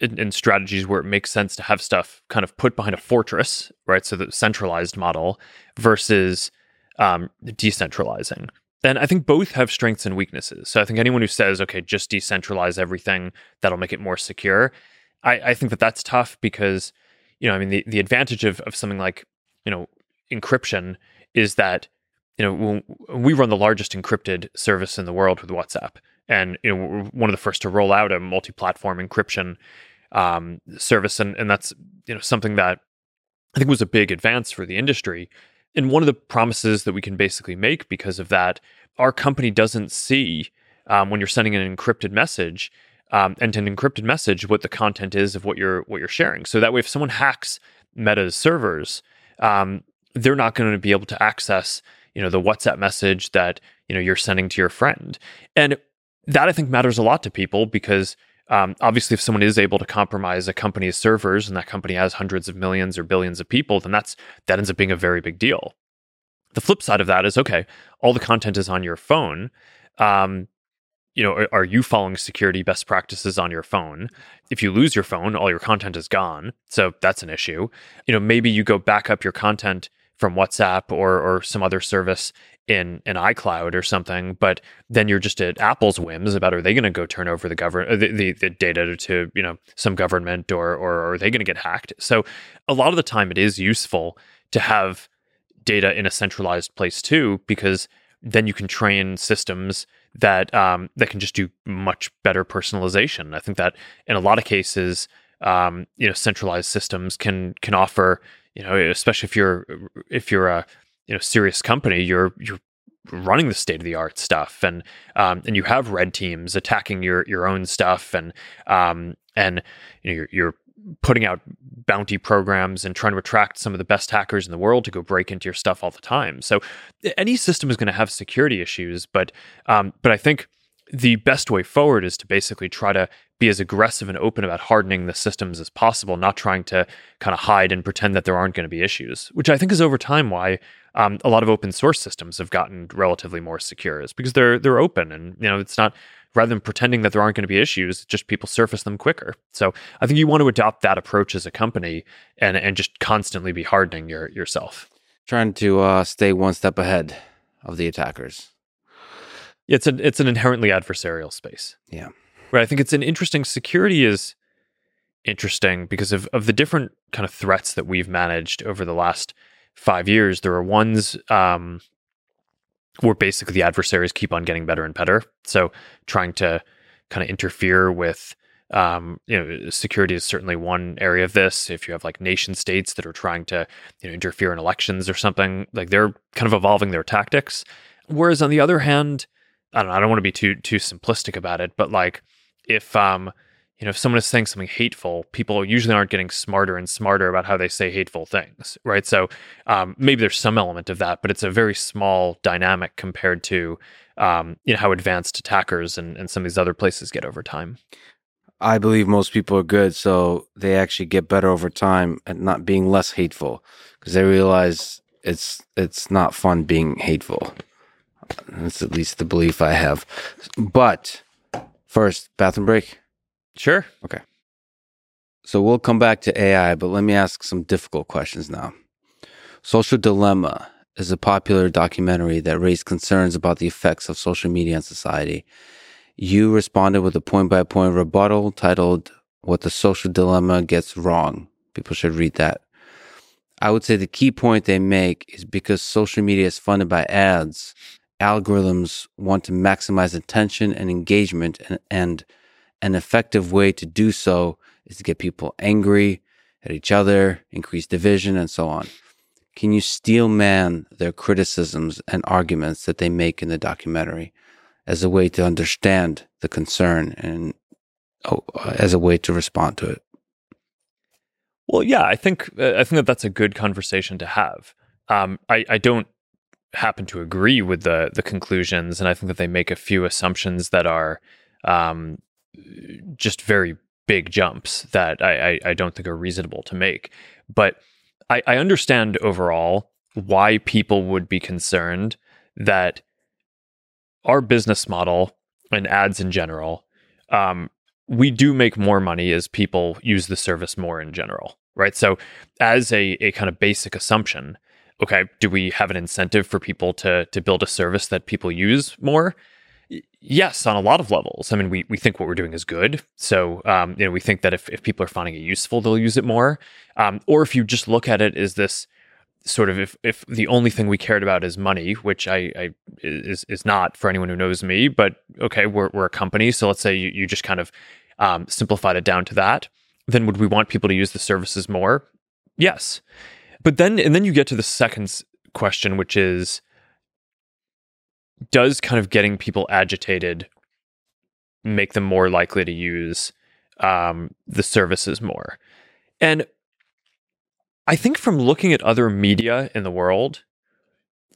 and strategies where it makes sense to have stuff kind of put behind a fortress, right? So the centralized model versus um, decentralizing. And I think both have strengths and weaknesses. So I think anyone who says, okay, just decentralize everything, that'll make it more secure. I, I think that that's tough because, you know, I mean, the, the advantage of, of something like, you know, encryption is that, you know, we run the largest encrypted service in the world with WhatsApp. And, you know, we're one of the first to roll out a multi platform encryption um, service. And, and that's, you know, something that I think was a big advance for the industry. And one of the promises that we can basically make because of that, our company doesn't see um, when you're sending an encrypted message um, and an encrypted message what the content is of what you're what you're sharing. So that way, if someone hacks Meta's servers, um, they're not going to be able to access you know the WhatsApp message that you know you're sending to your friend, and that I think matters a lot to people because um, obviously, if someone is able to compromise a company's servers and that company has hundreds of millions or billions of people, then that's that ends up being a very big deal. The flip side of that is okay, all the content is on your phone. Um, you know, are, you following security best practices on your phone? If you lose your phone, all your content is gone. So that's an issue. You know, maybe you go back up your content from WhatsApp or or some other service in an iCloud or something, but then you're just at Apple's whims about are they going to go turn over the government the, the, the data to you know some government or or are they going to get hacked? So a lot of the time it is useful to have data in a centralized place too, because then you can train systems that um, that can just do much better personalization. I think that in a lot of cases, um, you know, centralized systems can can offer you know, especially if you're if you're a you know serious company, you're you're running the state of the art stuff, and um, and you have red teams attacking your your own stuff, and um, and you know you're, you're putting out bounty programs and trying to attract some of the best hackers in the world to go break into your stuff all the time. So any system is going to have security issues, but um, but I think the best way forward is to basically try to be as aggressive and open about hardening the systems as possible, not trying to kind of hide and pretend that there aren't going to be issues, which I think is over time why um, a lot of open source systems have gotten relatively more secure, is because they're they're open and you know it's not rather than pretending that there aren't going to be issues, just people surface them quicker. So I think you want to adopt that approach as a company and and just constantly be hardening your yourself.
Trying to uh, stay one step ahead of the attackers.
It's an it's an inherently adversarial space.
Yeah.
Right. I think it's an interesting security is interesting because of, of the different kind of threats that we've managed over the last five years. There are ones um, where basically the adversaries keep on getting better and better. So trying to kind of interfere with um, you know, security is certainly one area of this. If you have like nation states that are trying to you know, interfere in elections or something, like they're kind of evolving their tactics. Whereas on the other hand, I don't know, I don't want to be too too simplistic about it, but like if um you know if someone is saying something hateful, people usually aren't getting smarter and smarter about how they say hateful things, right? So um, maybe there's some element of that, but it's a very small dynamic compared to um, you know how advanced attackers and, and some of these other places get over time.
I believe most people are good, so they actually get better over time at not being less hateful because they realize it's it's not fun being hateful. That's at least the belief I have. But first, bathroom break.
Sure.
Okay. So we'll come back to AI, but let me ask some difficult questions now. Social Dilemma is a popular documentary that raised concerns about the effects of social media on society. You responded with a point by point rebuttal titled What the Social Dilemma Gets Wrong. People should read that. I would say the key point they make is because social media is funded by ads, algorithms want to maximize attention and engagement, and, and an effective way to do so is to get people angry at each other, increase division, and so on. Can you steel man their criticisms and arguments that they make in the documentary as a way to understand the concern and oh, as a way to respond to it?
Well, yeah, I think uh, I think that that's a good conversation to have. Um, I, I don't happen to agree with the the conclusions, and I think that they make a few assumptions that are um, just very big jumps that I, I, I, don't think are reasonable to make. But I, I understand overall why people would be concerned that our business model and ads in general, um, we do make more money as people use the service more in general, right? So, as a, a kind of basic assumption, okay, do we have an incentive for people to to build a service that people use more? Yes, on a lot of levels. I mean, we, we think what we're doing is good. So, um, you know, we think that if, if people are finding it useful, they'll use it more. Um, or if you just look at it as this sort of if, if the only thing we cared about is money, which I, I is is not for anyone who knows me, but okay, we're, we're a company. So let's say you, you just kind of um, simplified it down to that. Then would we want people to use the services more? Yes. But then, and then you get to the second question, which is does kind of getting people agitated make them more likely to use um, the services more? And I think from looking at other media in the world,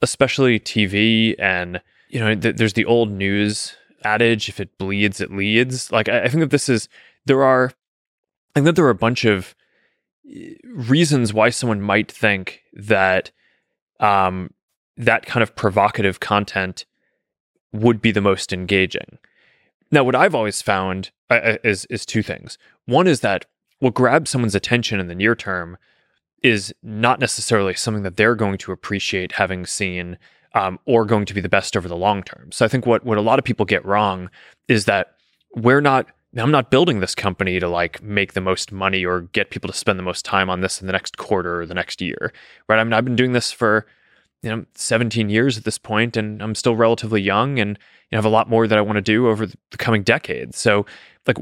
especially TV and you know, th- there's the old news adage: if it bleeds, it leads. Like I, I think that this is there are, I think that there are a bunch of reasons why someone might think that um, that kind of provocative content would be the most engaging. Now, what I've always found uh, uh, is is two things. One is that what grabs someone's attention in the near term is not necessarily something that they're going to appreciate having seen um, or going to be the best over the long term. So I think what what a lot of people get wrong is that we're not I'm not building this company to like make the most money or get people to spend the most time on this in the next quarter or the next year, right? I mean, I've been doing this for you know 17 years at this point, and I'm still relatively young, and you know, have a lot more that I want to do over the coming decades. So, like,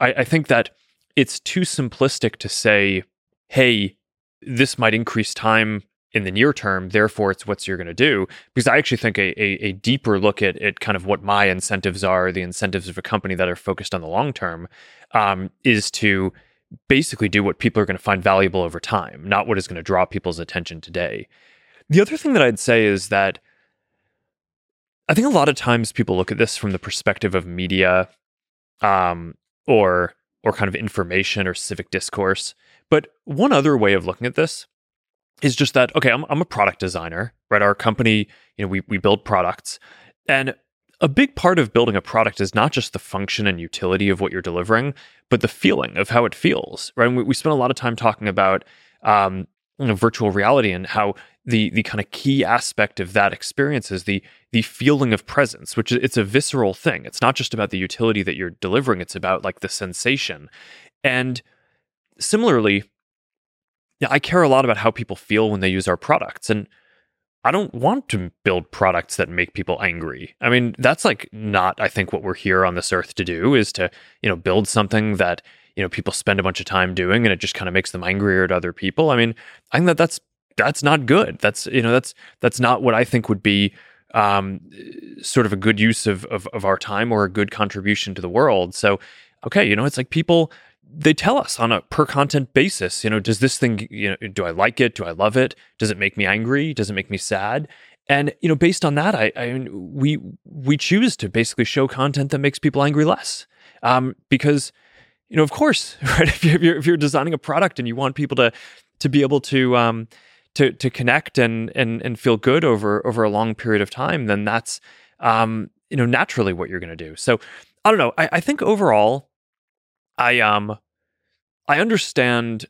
I, I think that it's too simplistic to say, "Hey, this might increase time in the near term, therefore it's what you're going to do. Because I actually think a, a, a, deeper look at, at kind of what my incentives are, the incentives of a company that are focused on the long term, um, is to basically do what people are going to find valuable over time, not what is going to draw people's attention today. The other thing that I'd say is that I think a lot of times people look at this from the perspective of media um, or or kind of information or civic discourse. But one other way of looking at this is just that okay, I'm I'm a product designer, right? Our company, you know, we we build products. And a big part of building a product is not just the function and utility of what you're delivering, but the feeling of how it feels, right? And we, we spent a lot of time talking about um, you know, virtual reality and how the the kind of key aspect of that experience is the the feeling of presence, which it's a visceral thing. It's not just about the utility that you're delivering; it's about like the sensation. And similarly, yeah, I care a lot about how people feel when they use our products, and I don't want to build products that make people angry. I mean, that's like not I think what we're here on this earth to do is to, you know, build something that, you know, people spend a bunch of time doing and it just kind of makes them angrier at other people. I mean, I think that that's that's not good. That's, you know, that's that's not what I think would be um, sort of a good use of, of of our time or a good contribution to the world. So, okay, you know, it's like people they tell us on a per content basis, you know, does this thing, you know, do I like it? Do I love it? Does it make me angry? Does it make me sad? And you know, based on that, I, I we we choose to basically show content that makes people angry less, um, because you know, of course, right? If you're, if you're designing a product and you want people to to be able to um, to to connect and and and feel good over over a long period of time, then that's um, you know naturally what you're going to do. So I don't know. I, I think overall, I um I understand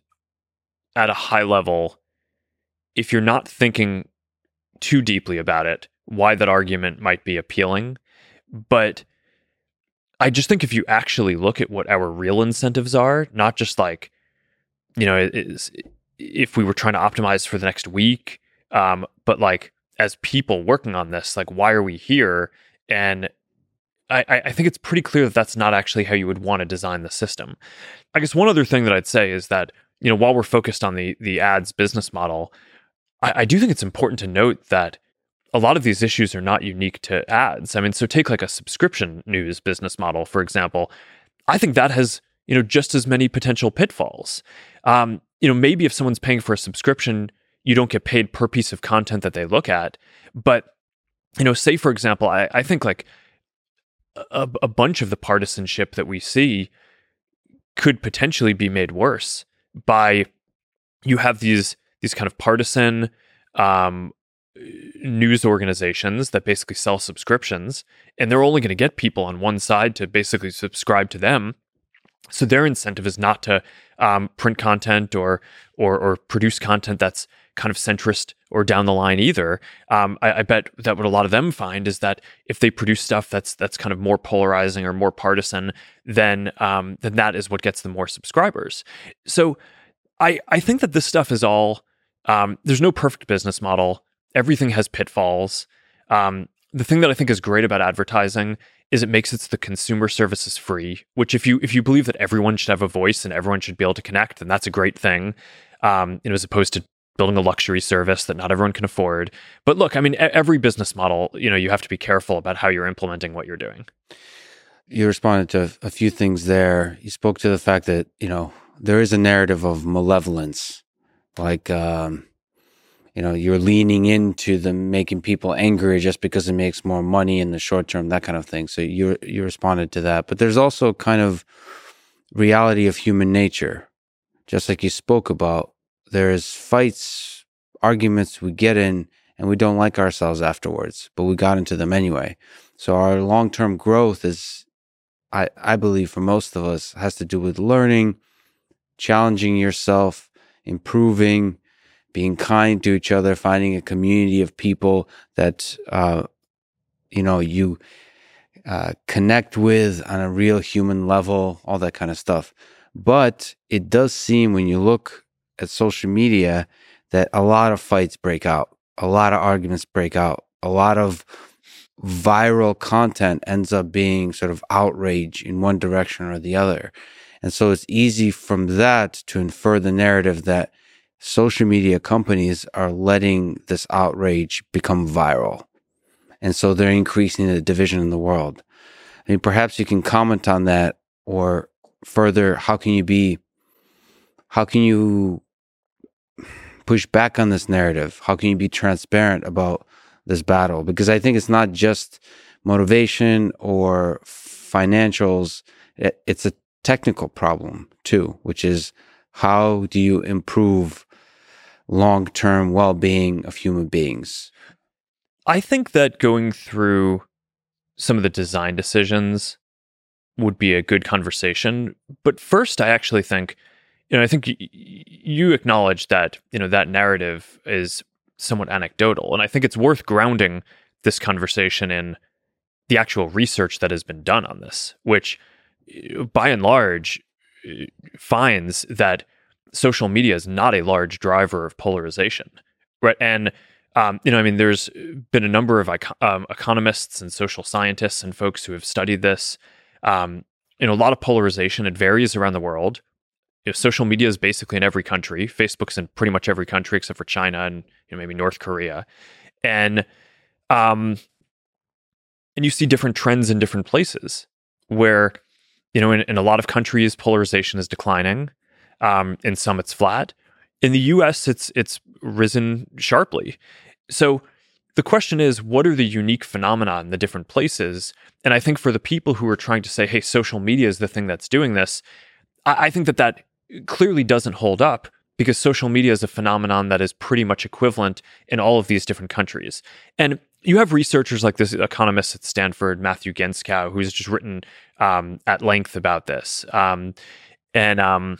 at a high level if you're not thinking too deeply about it why that argument might be appealing but I just think if you actually look at what our real incentives are not just like you know if we were trying to optimize for the next week um but like as people working on this like why are we here? And I, I think it's pretty clear that that's not actually how you would want to design the system. I guess one other thing that I'd say is that you know while we're focused on the the ads business model, I, I do think it's important to note that a lot of these issues are not unique to ads. I mean, so take like a subscription news business model, for example. I think that has you know just as many potential pitfalls. Um, you know, maybe if someone's paying for a subscription, you don't get paid per piece of content that they look at. But you know, say for example, I, I think like a, a bunch of the partisanship that we see could potentially be made worse by you have these these kind of partisan um, news organizations that basically sell subscriptions, and they're only going to get people on one side to basically subscribe to them. So their incentive is not to um, print content or, or or produce content that's kind of centrist or down the line either. Um, I, I, bet that what a lot of them find is that if they produce stuff that's that's kind of more polarizing or more partisan, then um, then that is what gets them more subscribers. So I I think that this stuff is all um, there's no perfect business model. Everything has pitfalls. Um, the thing that I think is great about advertising is it makes it so the consumer services free. Which if you if you believe that everyone should have a voice and everyone should be able to connect, then that's a great thing. Um, you know, as opposed to building a luxury service that not everyone can afford. But look, I mean, every business model, you know, you have to be careful about how you're implementing what you're doing.
You responded to a few things there. You spoke to the fact that, you know, there is a narrative of malevolence, like, um, you know, you're leaning into the making people angry just because it makes more money in the short term, that kind of thing. So you you responded to that, but there's also kind of reality of human nature, just like you spoke about there's fights, arguments we get in, and we don't like ourselves afterwards, but we got into them anyway. So our long term growth is, I, I believe, for most of us, has to do with learning, challenging yourself, improving, being kind to each other, finding a community of people that, uh, you know, you uh, connect with on a real human level, all that kind of stuff. But it does seem when you look at social media that a lot of fights break out, a lot of arguments break out, a lot of viral content ends up being sort of outrage in one direction or the other. And so it's easy from that to infer the narrative that social media companies are letting this outrage become viral. And so they're increasing the division in the world. I mean, perhaps you can comment on that or further, how can you be, how can you push back on this narrative? How can you be transparent about this battle because I think it's not just motivation or financials. It's a technical problem too, which is how do you improve long term well being of human beings?
I think that going through some of the design decisions would be a good conversation. But first, I actually think, you know, I think you acknowledge that, you know, that narrative is somewhat anecdotal. And I think it's worth grounding this conversation in the actual research that has been done on this, which by and large finds that social media is not a large driver of polarization. Right. And um, you know, I mean, there's been a number of um, economists and social scientists and folks who have studied this. Um, you know, a lot of polarization. It varies around the world. You know, social media is basically in every country. Facebook's in pretty much every country except for China and you know maybe North Korea, and um, and you see different trends in different places where you know in, in a lot of countries polarization is declining. Um, in some, it's flat. In the U.S., it's it's risen sharply. So the question is, what are the unique phenomena in the different places? And I think for the people who are trying to say, hey, social media is the thing that's doing this, I, I think that that clearly doesn't hold up because social media is a phenomenon that is pretty much equivalent in all of these different countries. And you have researchers like this economist at Stanford, Matthew Gentzkow, who's just written um, at length about this. Um, and um,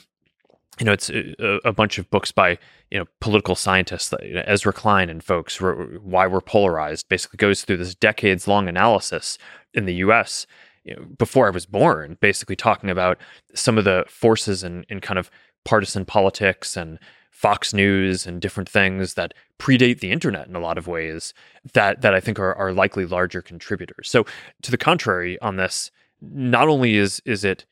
you know, it's a, a, bunch of books by you know political scientists, know, Ezra Klein and folks. Why we're polarized basically goes through this decades long analysis in the U.S. You know, before I was born, basically talking about some of the forces in, in kind of partisan politics and Fox News and different things that predate the internet in a lot of ways that that I think are, are likely larger contributors. So to the contrary on this, not only is is it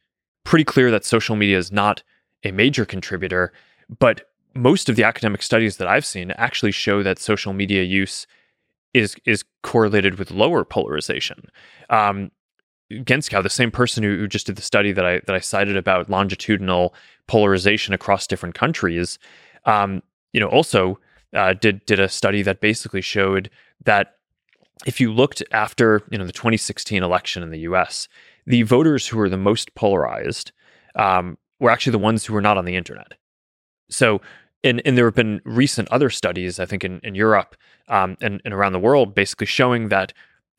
pretty clear that social media is not a major contributor. But most of the academic studies that I've seen actually show that social media use is is correlated with lower polarization. Um, Gentzkow, the same person who, who, just did the study that I that I cited about longitudinal polarization across different countries, um, you know, also uh, did did a study that basically showed that if you looked after you know the 2016 election in the U.S., the voters who were the most polarized um, were actually the ones who were not on the internet. So, and, and there have been recent other studies, I think in, in Europe um, and, and around the world, basically showing that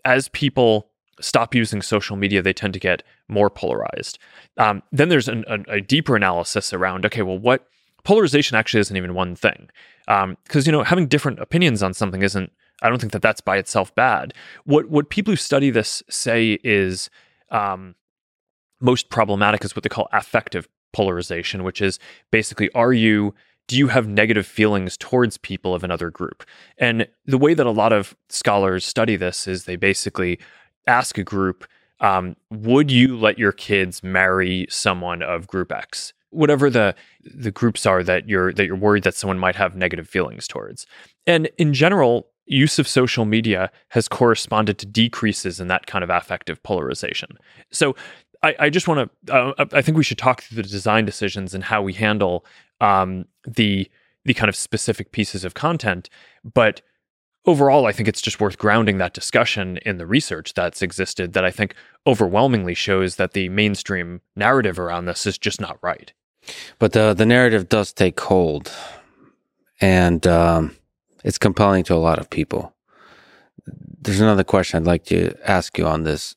as people stop using social media, they tend to get more polarized. Um, then there's an, a, a, deeper analysis around okay, well, what polarization actually isn't even one thing. Because, um, you know, having different opinions on something isn't, I don't think that that's by itself bad. What, what people who study this say is um, most problematic is what they call affective polarization, which is basically are you do you have negative feelings towards people of another group? And the way that a lot of scholars study this is they basically ask a group, um, would you let your kids marry someone of group X? Whatever the the groups are that you're that you're worried that someone might have negative feelings towards. And in general, use of social media has corresponded to decreases in that kind of affective polarization. So I, I just want to. Uh, I think we should talk through the design decisions and how we handle um, the the kind of specific pieces of content. But overall, I think it's just worth grounding that discussion in the research that's existed. That I think overwhelmingly shows that the mainstream narrative around this is just not right.
But the the narrative does take hold, and um, it's compelling to a lot of people. There's another question I'd like to ask you on this.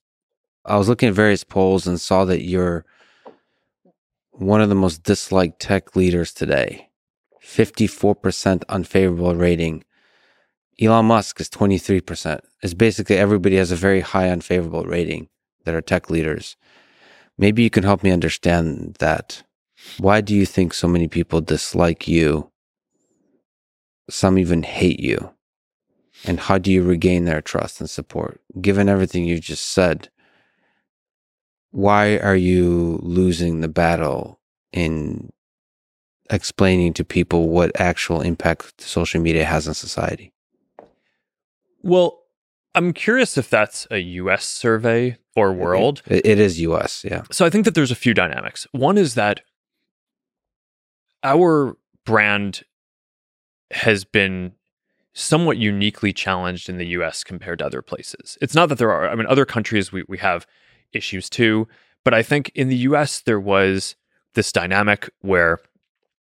I was looking at various polls and saw that you're one of the most disliked tech leaders today. 54% unfavorable rating. Elon Musk is 23%. It's basically everybody has a very high unfavorable rating that are tech leaders. Maybe you can help me understand that. Why do you think so many people dislike you? Some even hate you. And how do you regain their trust and support? Given everything you've just said, why are you losing the battle in explaining to people what actual impact social media has on society?
Well, I'm curious if that's a US survey or world.
it, is US, yeah.
So I think that there's a few dynamics. One is that our brand has been somewhat uniquely challenged in the US compared to other places. It's not that there are, I mean, other countries we, we have issues too, but I think in the US there was this dynamic where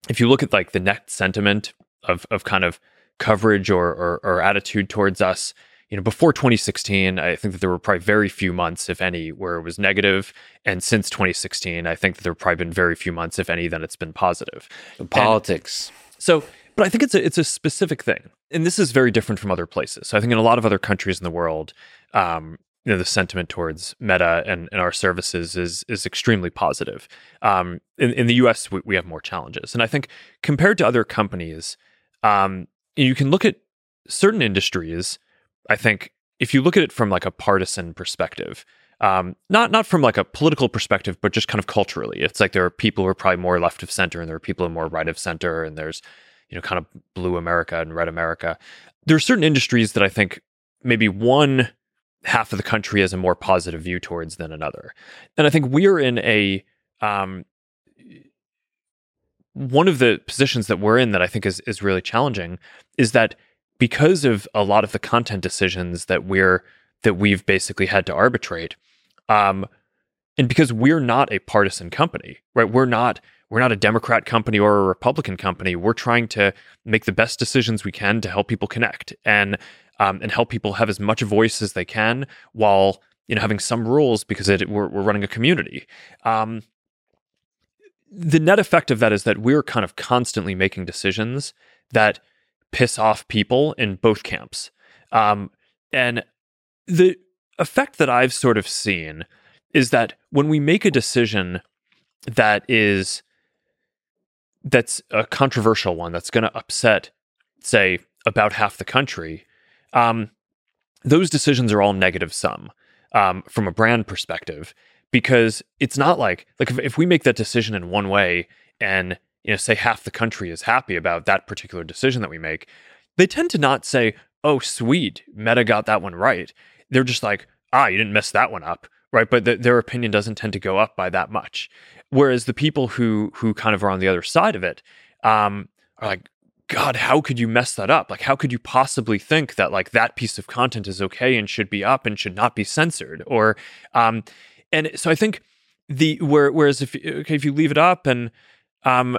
if you look at like the net sentiment of, of kind of coverage or, or, or attitude towards us, you know, before 2016, I think that there were probably very few months, if any, where it was negative. And since 2016, I think that there have probably been very few months, if any, that it's been positive.
Politics.
And so, but I think it's a it's a specific thing, and this is very different from other places. So I think in a lot of other countries in the world, um, you know, the sentiment towards Meta and, and our services is is extremely positive. Um, in, in the U.S., we, we have more challenges, and I think compared to other companies, um, you can look at certain industries I think if you look at it from like a partisan perspective, um, not not from like a political perspective, but just kind of culturally, it's like there are people who are probably more left of center, and there are people who are more right of center, and there's you know kind of blue America and red America. There are certain industries that I think maybe one half of the country has a more positive view towards than another, and I think we're in a um, one of the positions that we're in that I think is is really challenging is that because of a lot of the content decisions that we're that we've basically had to arbitrate um, and because we're not a partisan company right? We're not we're not a democrat company or a republican company. We're trying to make the best decisions we can to help people connect and um, and help people have as much voice as they can while you know having some rules because it, we're, we're running a community. Um, the net effect of that is that we're kind of constantly making decisions that piss off people in both camps. Um, and the effect that I've sort of seen is that when we make a decision that is that's a controversial one that's going to upset say about half the country um, those decisions are all negative sum um, from a brand perspective because it's not like like if, if we make that decision in one way and you know, say half the country is happy about that particular decision that we make, they tend to not say, "Oh, sweet, Meta got that one right." They're just like, "Ah, you didn't mess that one up." Right, but th- their opinion doesn't tend to go up by that much. Whereas the people who who kind of are on the other side of it um, are like, God, how could you mess that up? Like, how could you possibly think that like that piece of content is okay and should be up and should not be censored? Or, um, and so I think the where whereas if okay if you leave it up and um,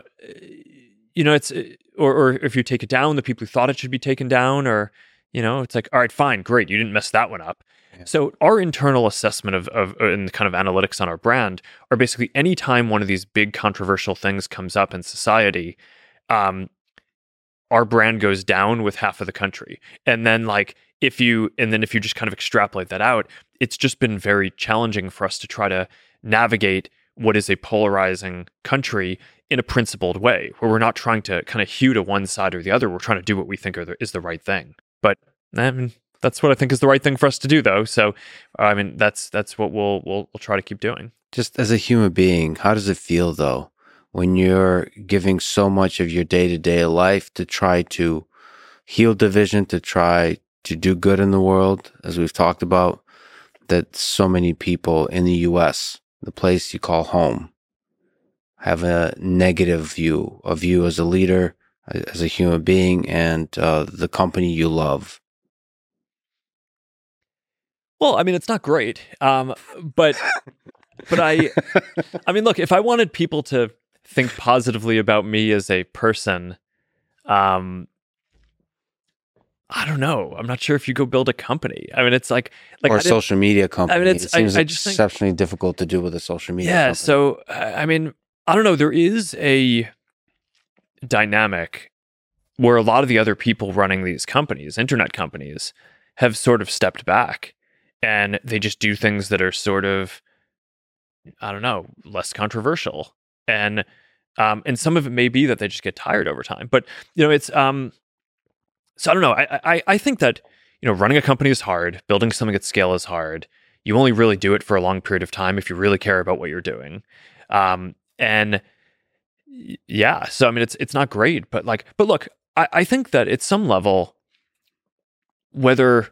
you know, it's or or if you take it down, the people who thought it should be taken down, or you know, it's like, all right, fine, great, you didn't mess that one up. Yeah. So our internal assessment of of uh, and kind of analytics on our brand are basically anytime one of these big controversial things comes up in society, um, our brand goes down with half of the country, and then like if you and then if you just kind of extrapolate that out, it's just been very challenging for us to try to navigate what is a polarizing country in a principled way where we're not trying to kind of hew to one side or the other. We're trying to do what we think the, is the right thing. But I mean, that's what I think is the right thing for us to do, though. So, I mean, that's that's what we'll we'll we'll try to keep doing.
Just as a human being, how does it feel though when you're giving so much of your day to day life to try to heal division, to try to do good in the world, as we've talked about, that so many people in the U.S the place you call home, have a negative view of you as a leader, as a human being, and uh, the company you love?
Well, I mean, it's not great, um, but but I, I mean, look, if I wanted people to think positively about me as a person, um, I don't know. I'm not sure if you go build a company. I mean, it's like like
or social media company.
I mean, it's
it seems
I, I just
exceptionally
think,
difficult to do with a social media.
Yeah.
Company.
So I mean, I don't know. There is a dynamic where a lot of the other people running these companies, internet companies, have sort of stepped back and they just do things that are sort of, I don't know, less controversial. And um, and some of it may be that they just get tired over time. But you know, it's um, so I don't know. I, I I think that you know running a company is hard. Building something at scale is hard. You only really do it for a long period of time if you really care about what you're doing. Um, and yeah, so I mean, it's it's not great, but like, but look, I, I think that at some level, whether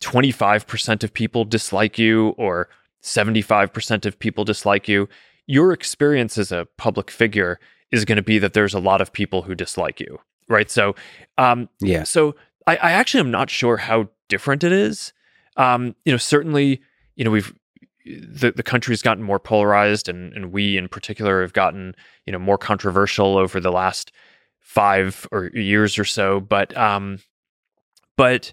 25% of people dislike you or 75% of people dislike you, your experience as a public figure is going to be that there's a lot of people who dislike you right? So, um,
yeah.
So I, I actually am not sure how different it is. Um, you know, certainly, you know, we've the, the country's gotten more polarized and, and we in particular have gotten, you know, more controversial over the last five or years or so. But um but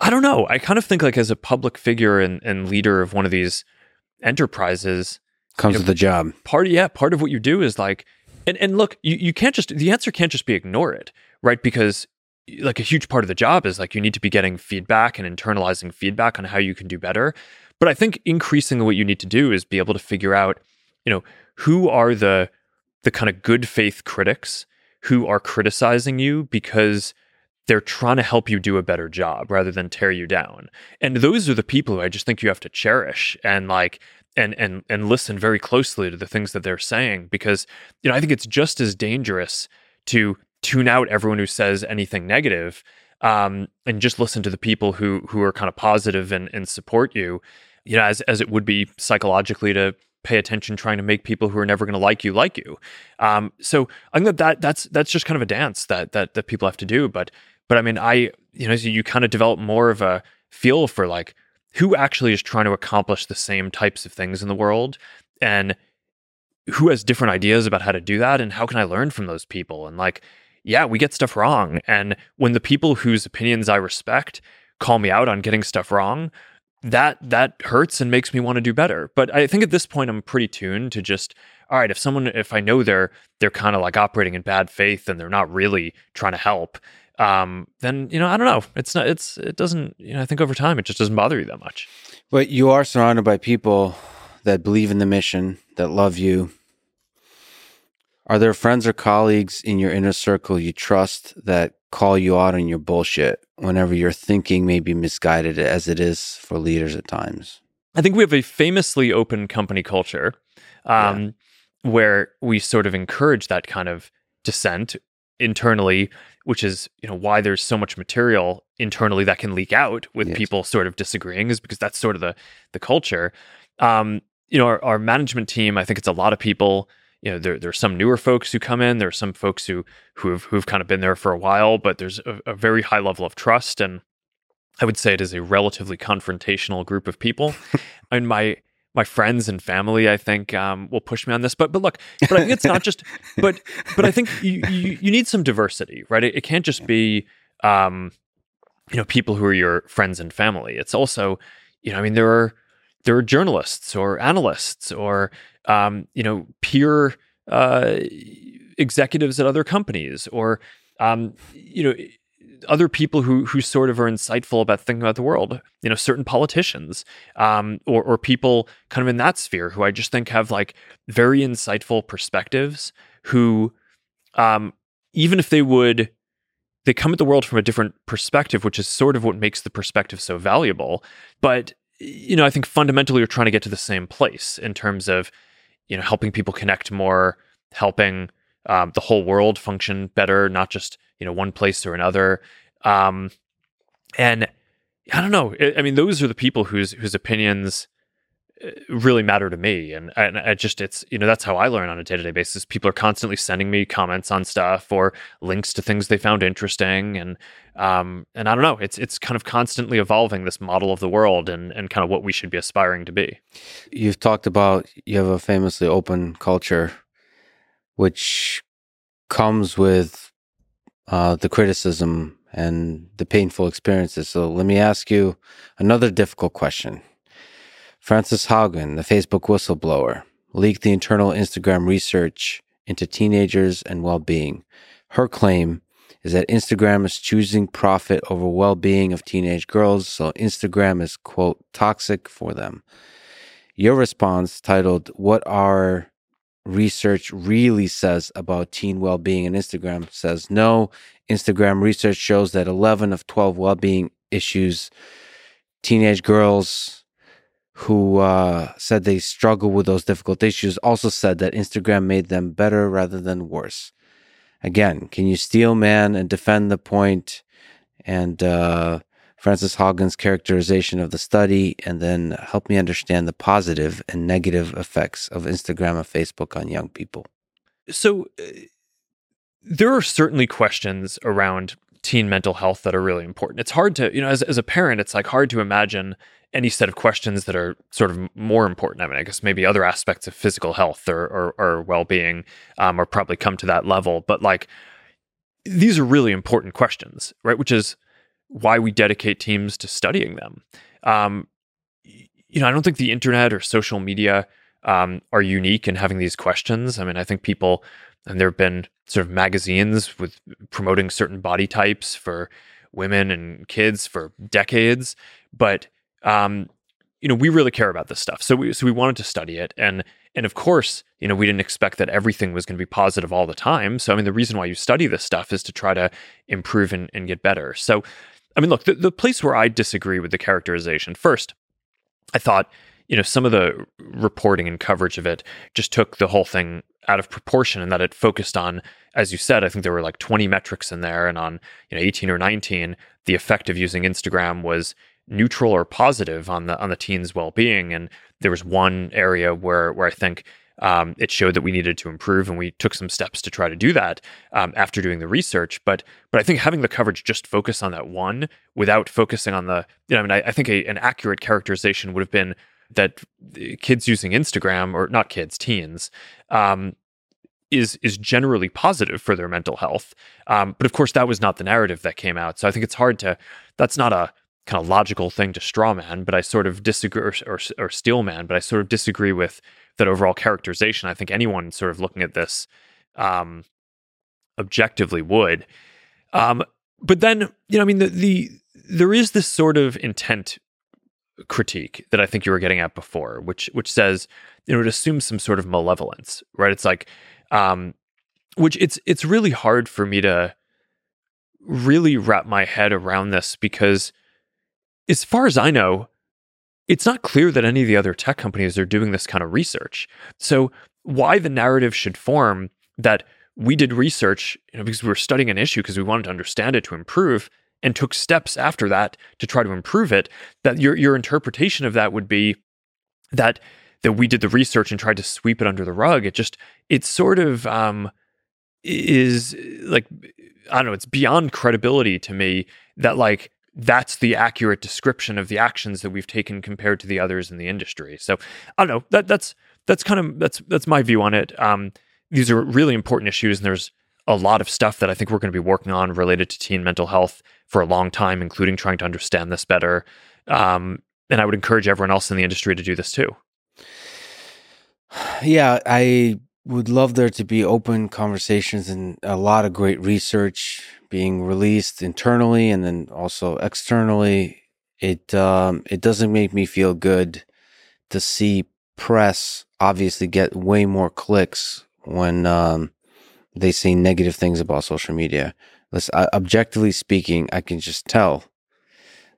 I don't know. I kind of think like as a public figure and, and leader of one of these enterprises
comes you know, with the job.
Part yeah, part of what you do is like and and look, you, you can't just the answer can't just be ignore it, right? Because like a huge part of the job is like you need to be getting feedback and internalizing feedback on how you can do better. But I think increasingly what you need to do is be able to figure out, you know, who are the the kind of good faith critics who are criticizing you because they're trying to help you do a better job rather than tear you down. And those are the people who I just think you have to cherish and like and and and listen very closely to the things that they're saying because you know I think it's just as dangerous to tune out everyone who says anything negative um, and just listen to the people who who are kind of positive and, and support you you know as as it would be psychologically to pay attention trying to make people who are never going to like you like you um, so i think that, that that's that's just kind of a dance that that that people have to do but but i mean i you know so you kind of develop more of a feel for like who actually is trying to accomplish the same types of things in the world and who has different ideas about how to do that and how can i learn from those people and like yeah, we get stuff wrong. And when the people whose opinions I respect call me out on getting stuff wrong, that that hurts and makes me want to do better. But I think at this point I'm pretty tuned to just all right, if someone if I know they're they're kind of like operating in bad faith and they're not really trying to help, um, then you know, I don't know. It's not it's it doesn't, you know, I think over time it just doesn't bother you that much.
But you are surrounded by people that believe in the mission, that love you, are there friends or colleagues in your inner circle you trust that call you out on your bullshit whenever your thinking may be misguided as it is for leaders at times?
I think we have a famously open company culture um, yeah. where we sort of encourage that kind of dissent internally, which is you know why there's so much material internally that can leak out with yes. people sort of disagreeing, is because that's sort of the the culture. Um, you know, our, our management team, I think it's a lot of people you know there there's some newer folks who come in there are some folks who who've who've kind of been there for a while but there's a, a, very high level of trust and i would say it is a relatively confrontational group of people and my my friends and family i think um, will push me on this but but look but i think it's not just but but i think you you, you need some diversity right? It, it can't just be um, you know people who are your friends and family. It's also you know i mean there are there are journalists or analysts or um, you know peer uh, executives at other companies or um, you know other people who who sort of are insightful about thinking about the world. You know, certain politicians um, or or people kind of in that sphere who I just think have like very insightful perspectives. Who um, even if they would they come at the world from a different perspective, which is sort of what makes the perspective so valuable. But you know, I think fundamentally you're trying to get to the same place in terms of, you know, helping people connect more, helping um, the whole world function better, not just you know one place or another. Um, and I don't know. I mean, those are the people whose whose opinions really matter to me and, and I just it's you know that's how I learn on a day-to-day basis people are constantly sending me comments on stuff or links to things they found interesting and um and I don't know it's it's kind of constantly evolving this model of the world and and kind of what we should be aspiring to be
you've talked about you have a famously open culture which comes with uh, the criticism and the painful experiences so let me ask you another difficult question Frances Haugen, the Facebook whistleblower, leaked the internal Instagram research into teenagers and well being. Her claim is that Instagram is choosing profit over well being of teenage girls, so Instagram is, quote, toxic for them. Your response, titled, What Our Research Really Says About Teen Well Being and Instagram, says no. Instagram research shows that 11 of 12 well being issues teenage girls who uh, said they struggle with those difficult issues, also said that Instagram made them better rather than worse. Again, can you steel man and defend the point and uh, Frances Haugen's characterization of the study, and then help me understand the positive and negative effects of Instagram and Facebook on young people?
So, uh, there are certainly questions around teen mental health that are really important. It's hard to, you know, as, as a parent, it's like hard to imagine any set of questions that are sort of more important. I mean, I guess maybe other aspects of physical health or, or, or well being um, or probably come to that level. But like, these are really important questions, right? Which is why we dedicate teams to studying them. Um, you know, I don't think the internet or social media um, are unique in having these questions. I mean, I think people, and there have been sort of magazines with promoting certain body types for women and kids for decades, but um, you know, we really care about this stuff. So we so we wanted to study it, and and of course, you know, we didn't expect that everything was going to be positive all the time. So I mean, the reason why you study this stuff is to try to improve and, and get better. So, I mean, look, the, the place where I disagree with the characterization first, I thought you know, some of the reporting and coverage of it just took the whole thing out of proportion and that it focused on, as you said, I think there were like 20 metrics in there. And on, you know, 18 or 19, the effect of using Instagram was neutral or positive on the on the teen's well-being. And there was one area where where I think um, it showed that we needed to improve, and we took some steps to try to do that um, after doing the research. But but I think having the coverage just focus on that one without focusing on the, you know, I mean, I, I think a, an accurate characterization would have been that kids using Instagram or not kids, teens, um, is is generally positive for their mental health. Um, but of course, that was not the narrative that came out. So I think it's hard to. That's not a kind of logical thing to straw man, but I sort of disagree or, or, or steel man. But I sort of disagree with that overall characterization. I think anyone sort of looking at this um, objectively would. Um, but then you know, I mean, the, the there is this sort of intent critique that I think you were getting at before, which which says you know it assumes some sort of malevolence, right? It's like, um, which it's it's really hard for me to really wrap my head around this because, as far as I know, it's not clear that any of the other tech companies are doing this kind of research. So why the narrative should form that we did research, you know, because we were studying an issue because we wanted to understand it to improve, and took steps after that to try to improve it, that your your interpretation of that would be that that we did the research and tried to sweep it under the rug. It just it sort of um, is like I don't know. It's beyond credibility to me that like that's the accurate description of the actions that we've taken compared to the others in the industry. So I don't know. That that's that's kind of that's that's my view on it. Um, these are really important issues, and there's a lot of stuff that I think we're going to be working on related to teen mental health for a long time, including trying to understand this better. Um, and I would encourage everyone else in the industry to do this too.
Yeah, I would love there to be open conversations and a lot of great research being released internally and then also externally. It um, it doesn't make me feel good to see press obviously get way more clicks when um, they say negative things about social media. Let's, uh, objectively speaking, I can just tell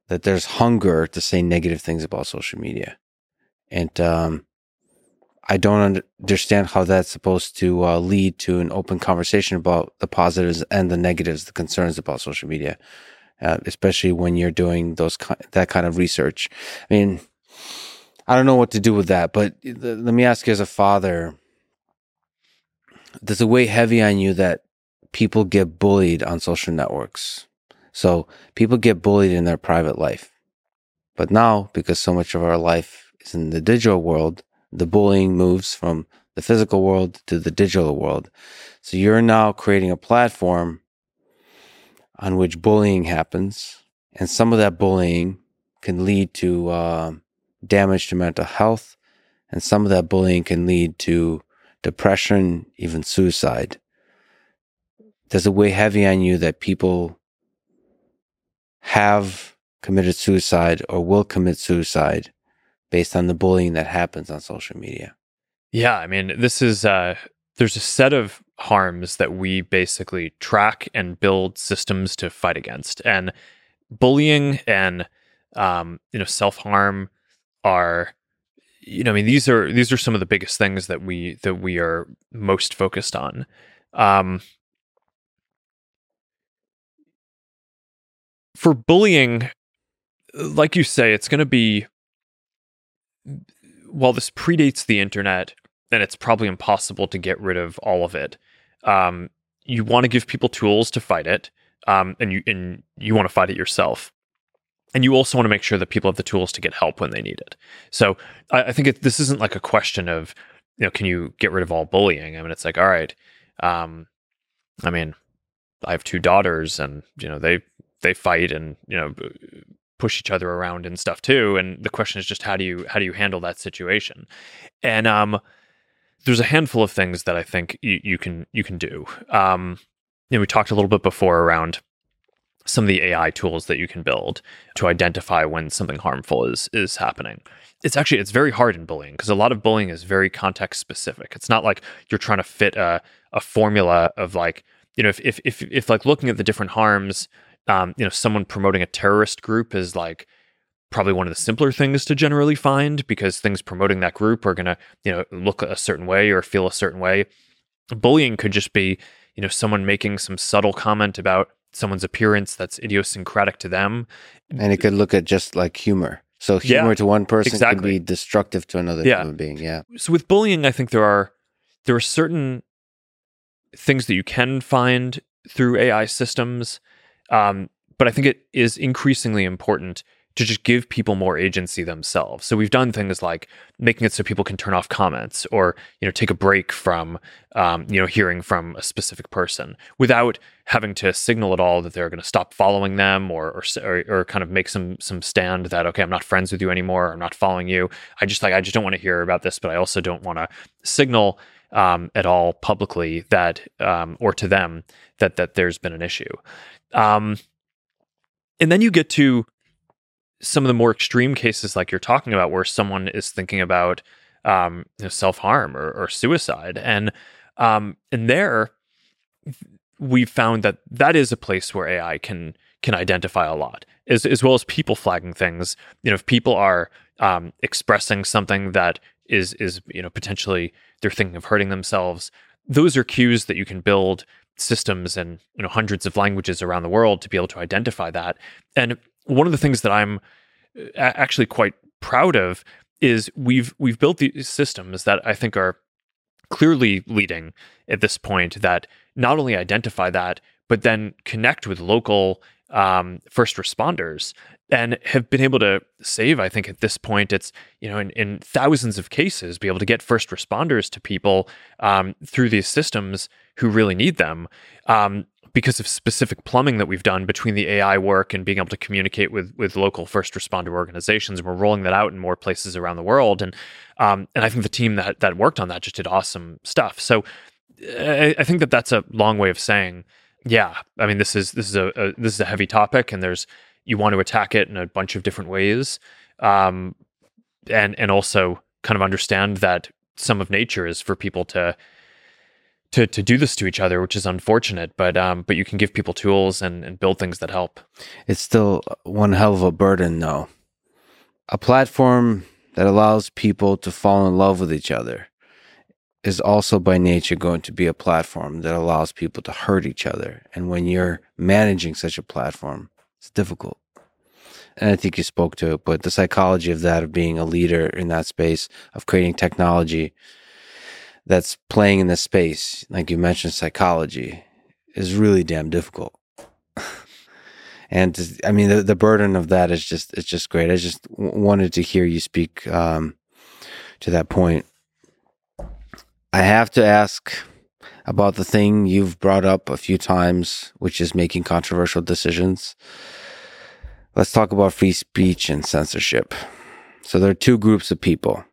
that there's hunger to say negative things about social media. And um, I don't understand how that's supposed to uh, lead to an open conversation about the positives and the negatives, the concerns about social media, uh, especially when you're doing those that kind of research. I mean, I don't know what to do with that, but let me ask you as a father does it weigh heavy on you that people get bullied on social networks? So people get bullied in their private life. But now, because so much of our life is in the digital world, the bullying moves from the physical world to the digital world. So you're now creating a platform on which bullying happens. And some of that bullying can lead to uh, damage to mental health. And some of that bullying can lead to depression, even suicide? Does it weigh heavy on you that people have committed suicide or will commit suicide based on the bullying that happens on social media?
Yeah, I mean, this is uh there's a set of harms that we basically track and build systems to fight against. And bullying and um, you know, self-harm are you know, I mean, these are these are some of the biggest things that we that we are most focused on. Um, for bullying, like you say, it's going to be while this predates the internet, and it's probably impossible to get rid of all of it. Um, you want to give people tools to fight it. um, and you and you want to fight it yourself. And you also want to make sure that people have the tools to get help when they need it. So I, I think it, this isn't like a question of, you know, can you get rid of all bullying? I mean, it's like, all right, um, I mean, I have two daughters, and you know they they fight and you know push each other around and stuff too. And the question is just how do you how do you handle that situation? And um, there's a handful of things that I think you, you can you can do. Um, you know, we talked a little bit before around some of the AI tools that you can build to identify when something harmful is is happening. It's actually it's very hard in bullying because a lot of bullying is very context specific. It's not like you're trying to fit a a formula of like you know if if if, if like looking at the different harms, um, you know, someone promoting a terrorist group is like probably one of the simpler things to generally find because things promoting that group are going to you know look a certain way or feel a certain way. Bullying could just be you know someone making some subtle comment about someone's appearance that's idiosyncratic to them.
And it could look at just like humor. So humor
Yeah,
to one person
exactly.
could be destructive to another
Yeah.
human being. Yeah.
So with bullying, I think there are there are certain things that you can find through AI systems, um, but I think it is increasingly important to just give people more agency themselves. So we've done things like making it so people can turn off comments or you know take a break from um, you know hearing from a specific person without having to signal at all that they're going to stop following them or, or or or kind of make some some stand that okay I'm not friends with you anymore I'm not following you I just like I just don't want to hear about this but I also don't want to signal um, at all publicly that um, or to them that that there's been an issue. Um, and then you get to some of the more extreme cases like you're talking about where someone is thinking about um, you know, self-harm or, or suicide. And um, and there we've found that that is a place where ai can can identify a lot as, as well as people flagging things. You know if people are um, expressing something that is is you know potentially they're thinking of hurting themselves. Those are cues that you can build systems and you know hundreds of languages around the world to be able to identify that. And one of the things that i'm uh, actually quite proud of is we've we've built these systems that i think are clearly leading at this point that not only identify that but then connect with local um, first responders and have been able to save i think at this point it's you know in, in thousands of cases be able to get first responders to people um, through these systems who really need them um, because of specific plumbing that we've done between the ai work and being able to communicate with with local first responder organizations. We're rolling that out in more places around the world. And um, and i think the team that that worked on that just did awesome stuff. So I, I think that that's a long way of saying yeah i mean this is this is a, a this is a heavy topic and there's you want to attack it in a bunch of different ways um, and and also kind of understand that some of nature is for people to to to do this to each other which is unfortunate but um but you can give people tools and and build things that help
It's still one hell of a burden, though. A platform that allows people to fall in love with each other is also by nature going to be a platform that allows people to hurt each other. And when you're managing such a platform, it's difficult. And I think you spoke to it, but the psychology of that, of being a leader in that space, of creating technology that's playing in this space, like you mentioned, psychology, is really damn difficult and I mean the, the burden of that is just it's just great. I just wanted to hear you speak um, to that point. I have to ask about the thing you've brought up a few times, which is making controversial decisions. Let's talk about free speech and censorship. So there are two groups of people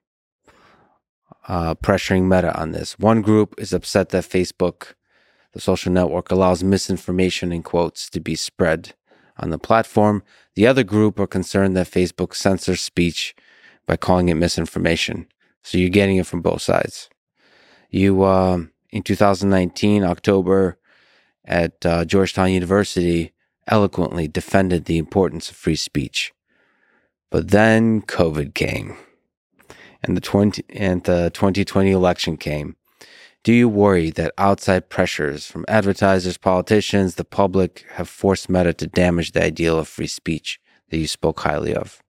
uh, pressuring Meta on this. One group is upset that Facebook, the social network, allows misinformation in quotes to be spread on the platform. The other group are concerned that Facebook censors speech by calling it misinformation. So you're getting it from both sides. You, um, in 2019, October, at uh, Georgetown University, eloquently defended the importance of free speech. But then COVID came, and the 20 and the 2020 election came. Do you worry that outside pressures from advertisers, politicians, the public have forced Meta to damage the ideal of free speech that you spoke highly of?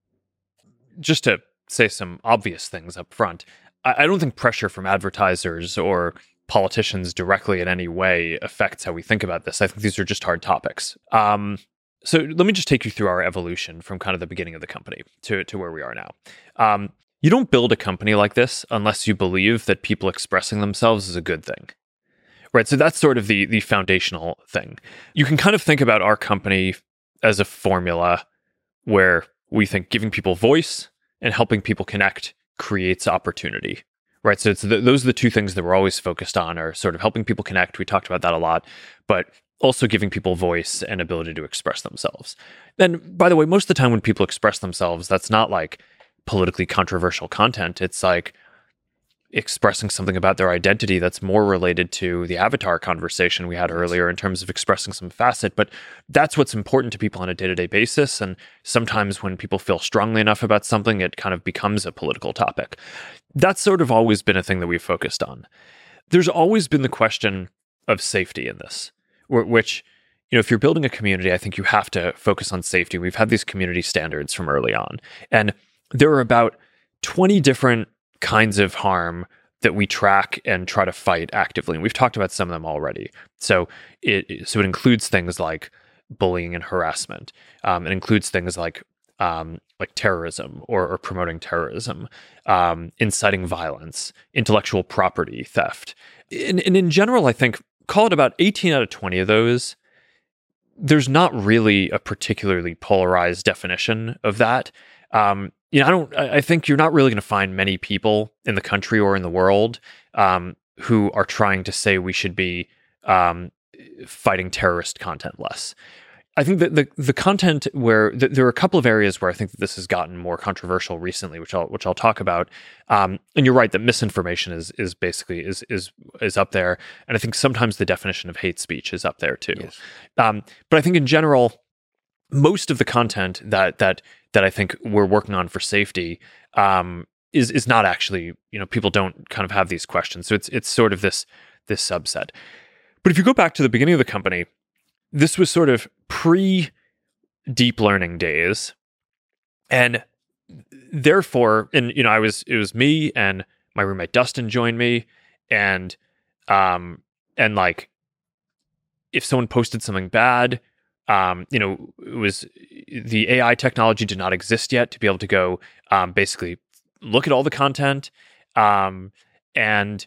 just to say some obvious things up front, I, I don't think pressure from advertisers or politicians directly in any way affects how we think about this. I think these are just hard topics. Um, so let me just take you through our evolution from kind of the beginning of the company to, to where we are now. Um, you don't build a company like this unless you believe that people expressing themselves is a good thing. Right. So that's sort of the the foundational thing. You can kind of think about our company as a formula where we think giving people voice and helping people connect creates opportunity. Right. So the, those are the two things that we're always focused on are sort of helping people connect. We talked about that a lot, but also giving people voice and ability to express themselves. And by the way, most of the time when people express themselves, that's not like politically controversial content. It's like expressing something about their identity that's more related to the avatar conversation we had earlier in terms of expressing some facet. But that's what's important to people on a day to day basis. And sometimes when people feel strongly enough about something, it kind of becomes a political topic. That's sort of always been a thing that we've focused on. There's always been the question of safety in this, which you know, if you're building a community, I think you have to focus on safety. We've had these community standards from early on. And there are about 20 different kinds of harm that we track and try to fight actively. And we've talked about some of them already. So it so it includes things like bullying and harassment. Um, it includes things like um, like terrorism or, or promoting terrorism, um, inciting violence, intellectual property theft. And, and in general, I think call it about 18 out of 20 of those. There's not really a particularly polarized definition of that. Um, you know, I don't. I think you're not really going to find many people in the country or in the world um, who are trying to say we should be um, fighting terrorist content less. I think that the the content where th- there are a couple of areas where I think that this has gotten more controversial recently, which I'll which I'll talk about. Um, and you're right that misinformation is is basically is is is up there, and I think sometimes the definition of hate speech is up there too. Yes. Um, but I think in general, most of the content that that that I think we're working on for safety um, is is not actually you know people don't kind of have these questions, so it's it's sort of this this subset. But if you go back to the beginning of the company, this was sort of pre deep learning days, and therefore, and you know, I was it was me and my roommate Dustin joined me, and um and like if someone posted something bad um, you know, it was the AI technology did not exist yet to be able to go um, basically look at all the content. Um, and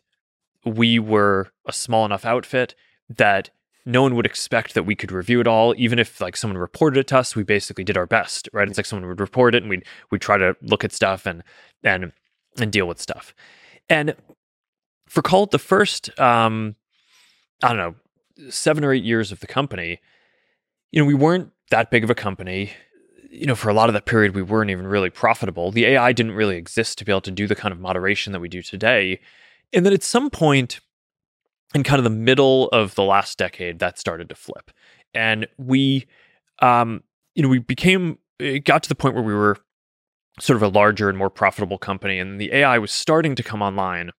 we were a small enough outfit that no one would expect that we could review it all. Even if like someone reported it to us, we basically did our best, right? It's like someone would report it and we'd we'd try to look at stuff and and and deal with stuff. And for call it the first um, I don't know, seven or eight years of the company, you know, we weren't that big of a company. You know, for a lot of that period, we weren't even really profitable. The AI didn't really exist to be able to do the kind of moderation that we do today. And then at some point in kind of the middle of the last decade, that started to flip. And we, um, you know, we became, it got to the point where we were sort of a larger and more profitable company. And the AI was starting to come online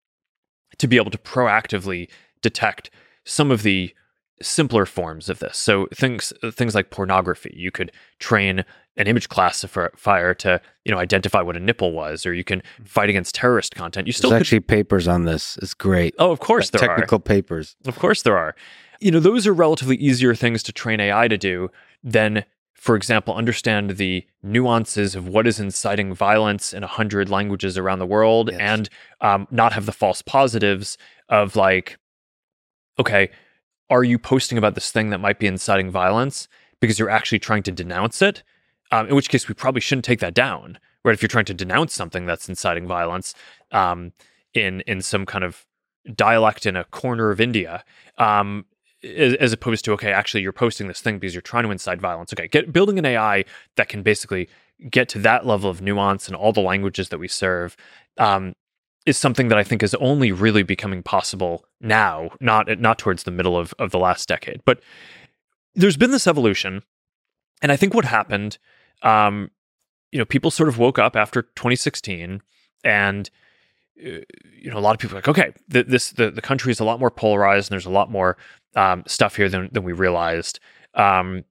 to be able to proactively detect some of the simpler forms of this. So things things like pornography, you could train an image classifier to you know identify what a nipple was, or you can mm. fight against terrorist content. You still
There's actually papers on this. It's great.
Oh, of course there
technical
are
technical papers.
Of course there are. You know those are relatively easier things to train AI to do than. For example, understand the nuances of what is inciting violence in a hundred languages around the world, yes. and um, not have the false positives of like, okay, are you posting about this thing that might be inciting violence because you're actually trying to denounce it? Um, in which case, we probably shouldn't take that down, right? If you're trying to denounce something that's inciting violence um, in in some kind of dialect in a corner of India, um, as, opposed to okay, actually, you're posting this thing because you're trying to incite violence. Okay, get building an AI that can basically get to that level of nuance in all the languages that we serve um, is something that I think is only really becoming possible now, not not towards the middle of, of the last decade. But there's been this evolution, and I think what happened, um, you know, people sort of woke up after 2016, and uh, you know, a lot of people are like, okay, the, this the the country is a lot more polarized, and there's a lot more um, stuff here than than we realized. Um,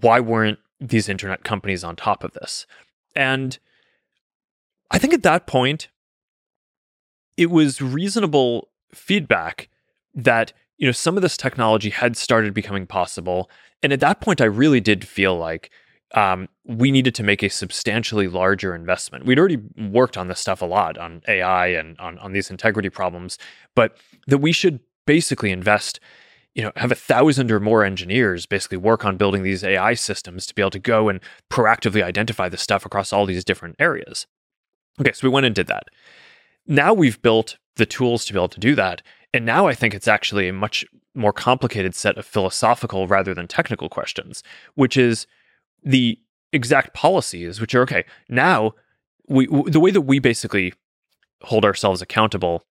why weren't these internet companies on top of this? And I think at that point, it was reasonable feedback that you know some of this technology had started becoming possible, and at that point, I really did feel like um, we needed to make a substantially larger investment. We'd already worked on this stuff a lot on AI and on, on these integrity problems, but that we should basically invest, you know, have a thousand or more engineers basically work on building these AI systems to be able to go and proactively identify the stuff across all these different areas. Okay, so we went and did that. Now we've built the tools to be able to do that. And now I think it's actually a much more complicated set of philosophical rather than technical questions, which is the exact policies, which are okay. Now, we w- the way that we basically hold ourselves accountable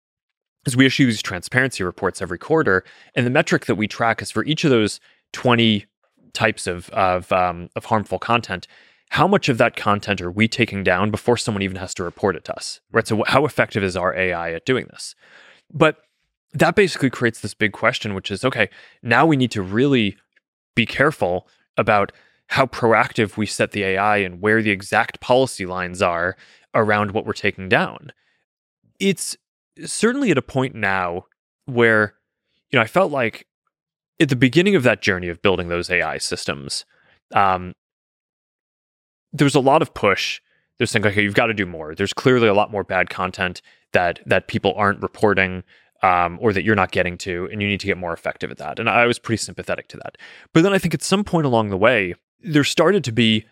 is we issue these transparency reports every quarter, and the metric that we track is for each of those twenty types of of, um, of harmful content. How much of that content are we taking down before someone even has to report it to us? Right. So, how effective is our AI at doing this? But that basically creates this big question, which is okay. Now we need to really be careful about how proactive we set the AI and where the exact policy lines are around what we're taking down. It's certainly at a point now where, you know, I felt like at the beginning of that journey of building those AI systems, um, there was a lot of push. There's saying, okay, you've got to do more. There's clearly a lot more bad content that that people aren't reporting. Um, or that you're not getting to, and you need to get more effective at that. And I was pretty sympathetic to that. But then I think at some point along the way, there started to be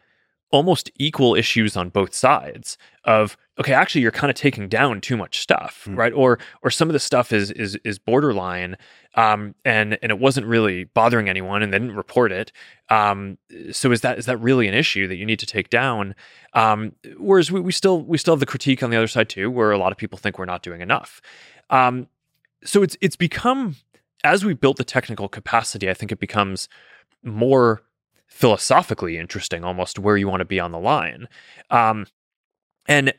almost equal issues on both sides of okay actually you're kind of taking down too much stuff mm. right? Or or some of the stuff is is is borderline um and and it wasn't really bothering anyone and they didn't report it. Um so is that is that really an issue that you need to take down? Um whereas we, we still we still have the critique on the other side too where a lot of people think we're not doing enough. Um so it's it's become as we built the technical capacity i think it becomes more philosophically interesting almost where you want to be on the line. Um, and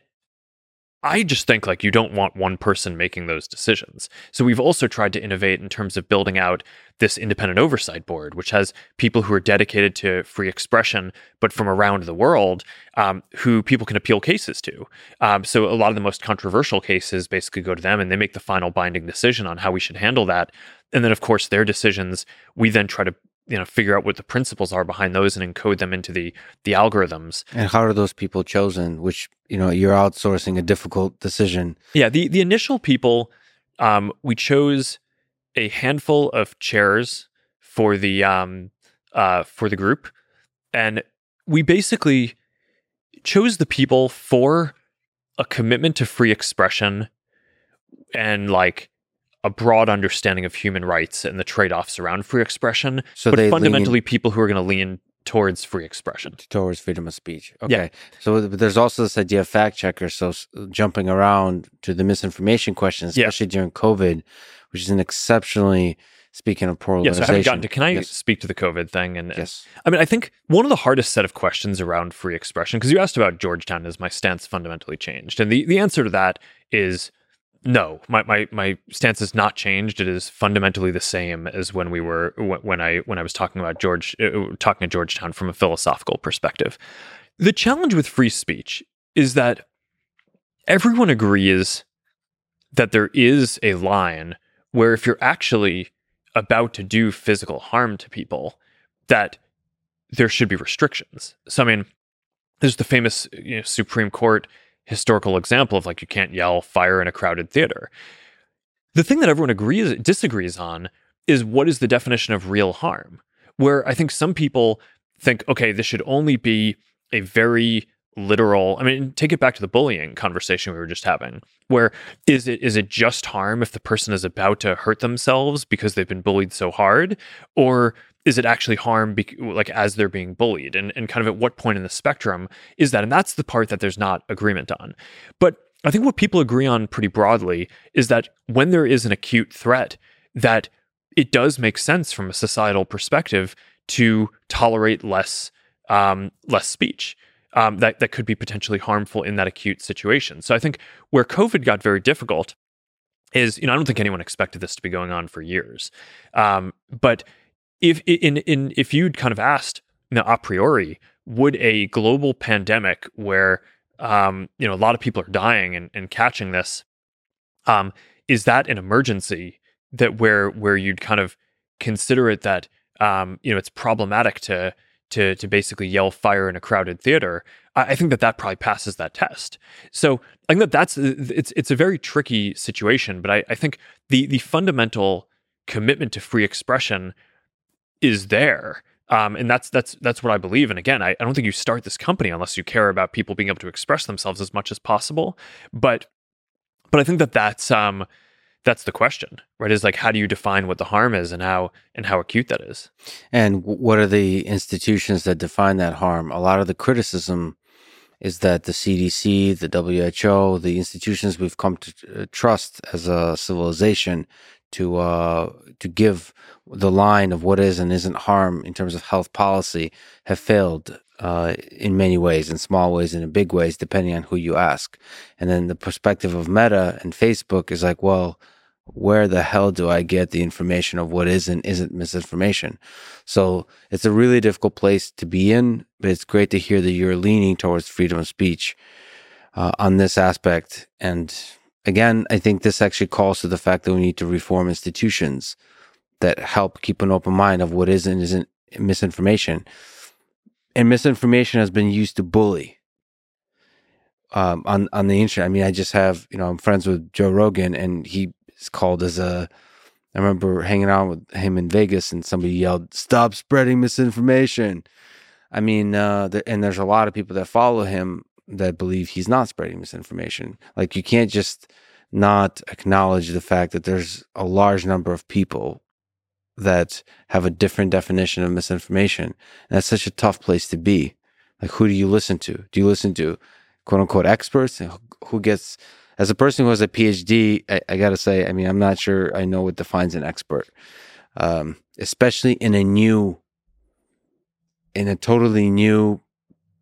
I just think like you don't want one person making those decisions. So we've also tried to innovate in terms of building out this independent oversight board, which has people who are dedicated to free expression, but from around the world, um, who people can appeal cases to. Um, so a lot of the most controversial cases basically go to them, and they make the final binding decision on how we should handle that. And then, of course, their decisions we then try to you know figure out what the principles are behind those and encode them into the the algorithms.
And how are those people chosen which you know you're outsourcing a difficult decision.
Yeah the the initial people um, we chose a handful of chairs for the um, uh, for the group. And we basically chose the people for a commitment to free expression and like a broad understanding of human rights and the trade-offs around free expression, so but fundamentally people who are going to lean towards free expression,
towards freedom of speech. Okay, yeah. so there's also this idea of fact checkers. So jumping around to the misinformation question, especially yeah. during COVID, which is an exceptionally speaking of polarization.
Yes, I haven't gotten to. Can I yes. speak to the COVID thing? And
yes,
I mean, I think one of the hardest set of questions around free expression, because you asked about Georgetown, is my stance fundamentally changed, and the the answer to that is no, my, my my stance has not changed. It is fundamentally the same as when we were when I when I was talking about George uh, talking at Georgetown from a philosophical perspective. The challenge with free speech is that everyone agrees that there is a line where if you're actually about to do physical harm to people, that there should be restrictions. So I mean, there's the famous you know, Supreme Court historical example of like you can't yell fire in a crowded theater. The thing that everyone agrees disagrees on is what is the definition of real harm? Where I think some people think, okay, this should only be a very literal i mean take it back to the bullying conversation we were just having where is it is it just harm if the person is about to hurt themselves because they've been bullied so hard or is it actually harm be- like as they're being bullied? And, and kind of at what point in the spectrum is that? And that's the part that there's not agreement on. But i think what people agree on pretty broadly is that when there is an acute threat that it does make sense from a societal perspective to tolerate less um, less speech um, that that could be potentially harmful in that acute situation. So i think where covid got very difficult is you know i don't think anyone expected this to be going on for years. Um, but if in in if you'd kind of asked you know, a priori, would a global pandemic where um, you know a lot of people are dying and, and catching this, um, is that an emergency that where where you'd kind of consider it that um, you know it's problematic to to to basically yell fire in a crowded theater, I, I, think that that probably passes that test. So I think that that's it's it's a very tricky situation, but I, I think the the fundamental commitment to free expression is there. Um, and that's that's that's what I believe. And again, I, I don't think you start this company unless you care about people being able to express themselves as much as possible. But but I think that that's um, that's the question, right? Is like how do you define what the harm is and how and how acute that is?
And what are the institutions that define that harm? A lot of the criticism is that the CDC, the WHO, the institutions we've come to uh, trust as a civilization to uh, to give the line of what is and isn't harm in terms of health policy have failed uh, in many ways, in small ways and in big ways, depending on who you ask. And then the perspective of Meta and Facebook is like, well, where the hell do I get the information of what is and isn't misinformation? So it's a really difficult place to be in, but it's great to hear that you're leaning towards freedom of speech uh, on this aspect. And again, I think this actually calls to the fact that we need to reform institutions that help keep an open mind of what is and isn't misinformation. And misinformation has been used to bully um, on on the internet. I mean, I just have you know I'm friends with Joe Rogan, and he is called as a. I remember hanging out with him in Vegas, and somebody yelled, "Stop spreading misinformation." I mean, uh, and there's a lot of people that follow him that believe he's not spreading misinformation. Like you can't just not acknowledge the fact that there's a large number of people that have a different definition of misinformation. And that's such a tough place to be. Like, who do you listen to? Do you listen to quote unquote experts? Who gets, as a person who has a PhD, I, I got to say, I mean, I'm not sure I know what defines an expert, um, especially in a new, in a totally new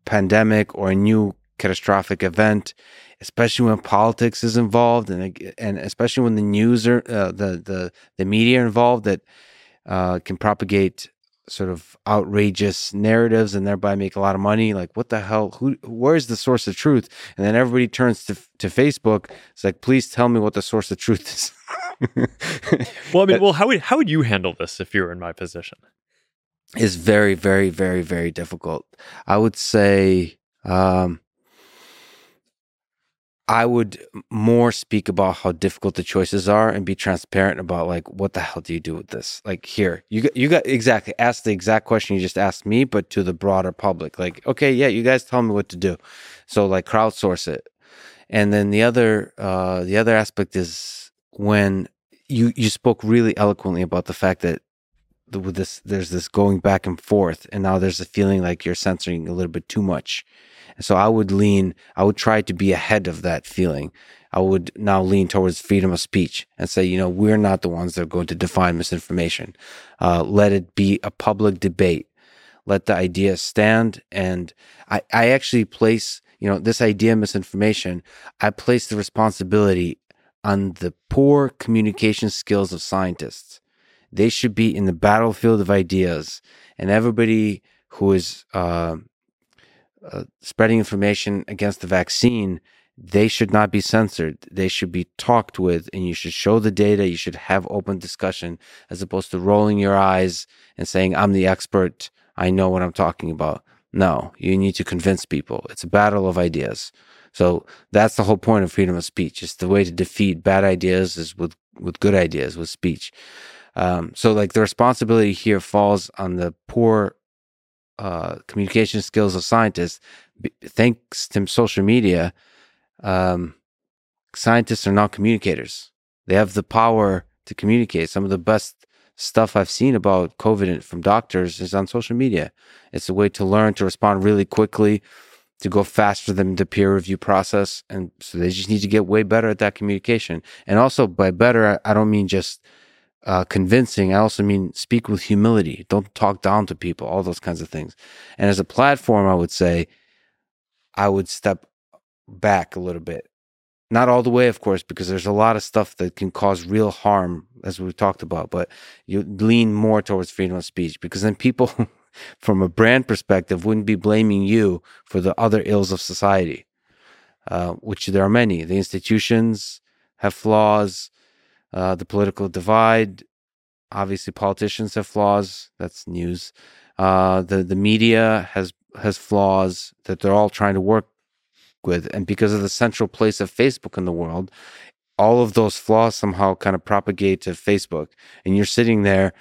pandemic or a new catastrophic event, especially when politics is involved, and and especially when the news are uh, the the the media are involved that uh, can propagate sort of outrageous narratives and thereby make a lot of money. Like, what the hell? Who? Where's the source of truth? And then everybody turns to to Facebook. It's like, please tell me what the source of truth is.
well, I mean, well, how would how would you handle this if you were in my position?
Is very, very, very, very difficult. I would say. Um, I would more speak about how difficult the choices are and be transparent about like what the hell do you do with this? Like here, you got, you got exactly ask the exact question you just asked me, but to the broader public. Like, okay, yeah, you guys tell me what to do. So like crowdsource it. And then the other uh the other aspect is when you you spoke really eloquently about the fact that with this there's this going back and forth and now there's a feeling like you're censoring a little bit too much so I would lean, I would try to be ahead of that feeling. I would now lean towards freedom of speech and say, you know, we're not the ones that are going to define misinformation. Uh, let it be a public debate. Let the idea stand. And I, I actually place, you know, this idea misinformation, I place the responsibility on the poor communication skills of scientists. They should be in the battlefield of ideas, and everybody who is uh, uh, spreading information against the vaccine, they should not be censored. They should be talked with, and you should show the data. You should have open discussion as opposed to rolling your eyes and saying, I'm the expert. I know what I'm talking about. No, you need to convince people. It's a battle of ideas. So that's the whole point of freedom of speech. It's the way to defeat bad ideas is with, with good ideas, with speech. Um, so like the responsibility here falls on the poor uh, communication skills of scientists, thanks to social media, um, scientists are not communicators. They have the power to communicate. Some of the best stuff I've seen about COVID from doctors is on social media. It's a way to learn to respond really quickly, to go faster than the peer review process. And so they just need to get way better at that communication. And also, by better, I don't mean just uh, convincing. I also mean speak with humility. Don't talk down to people, all those kinds of things. And as a platform, I would say I would step back a little bit. Not all the way, of course, because there's a lot of stuff that can cause real harm, as we talked about, but you lean more towards freedom of speech because then people, from a brand perspective, wouldn't be blaming you for the other ills of society, uh, which there are many. The institutions have flaws uh, the political divide. Obviously, politicians have flaws. That's news. Uh, the the media has has flaws that they're all trying to work with, and because of the central place of Facebook in the world, all of those flaws somehow kind of propagate to Facebook, and you're sitting there,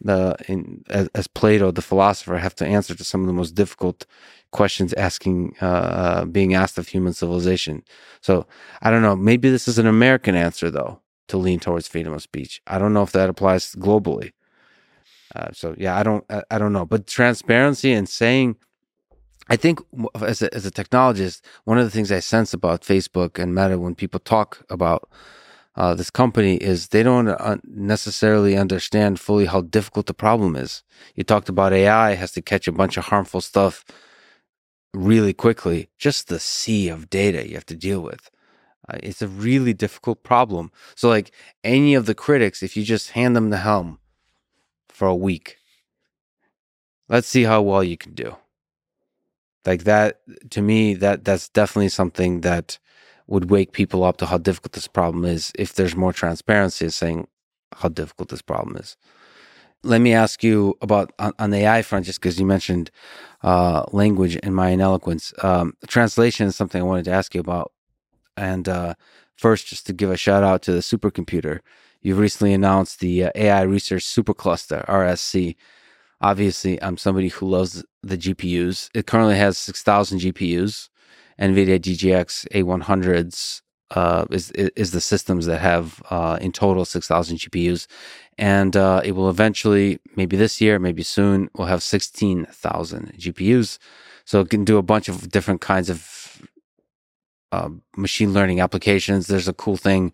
the in, as, as Plato, the philosopher, have to answer to some of the most difficult questions asking uh, uh, being asked of human civilization. So I don't know. Maybe this is an American answer though to lean towards freedom of speech. I don't know if that applies globally. Uh, so yeah, I don't I, I don't know. But transparency and saying I think as a, as a technologist, one of the things I sense about Facebook and Meta when people talk about uh, this company is they don't uh, necessarily understand fully how difficult the problem is. You talked about AI has to catch a bunch of harmful stuff really quickly. Just the sea of data you have to deal with. Uh, it's a really difficult problem. So, like any of the critics, if you just hand them the helm for a week, let's see how well you can do. Like that to me that that's definitely something that would wake people up to how difficult this problem is if there's more transparency saying how difficult this problem is. Let me ask you about on, on the ai front just because you mentioned uh, language and my eloquence um, translation is something i wanted to ask you about and uh, first just to give a shout out to the supercomputer you've recently announced the uh, ai research supercluster rsc Obviously, I'm somebody who loves the GPUs. It currently has 6,000 GPUs. NVIDIA DGX A100s uh, is is the systems that have uh, in total 6,000 GPUs, and uh, it will eventually, maybe this year, maybe soon, will have 16,000 GPUs. So it can do a bunch of different kinds of uh, machine learning applications. There's a cool thing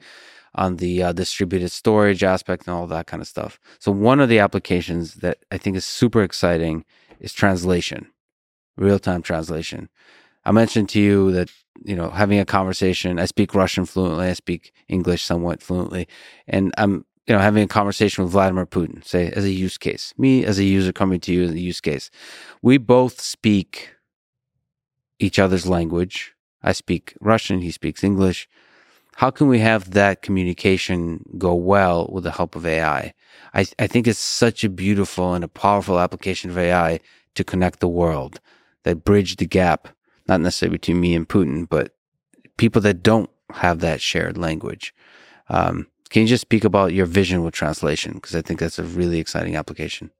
on the uh, distributed storage aspect and all that kind of stuff. So one of the applications that I think is super exciting is translation, real-time translation. I mentioned to you that you know having a conversation. I speak Russian fluently. I speak English somewhat fluently, and I'm you know having a conversation with Vladimir Putin. Say as a use case, me as a user coming to you as a use case. We both speak each other's language. I speak Russian. He speaks English how can we have that communication go well with the help of AI? I, I think it's such a beautiful and a powerful application of AI to connect the world that bridge the gap, not necessarily between me and Putin, but people that don't have that shared language. Um, can you just speak about your vision with translation? Because I think that's a really exciting application.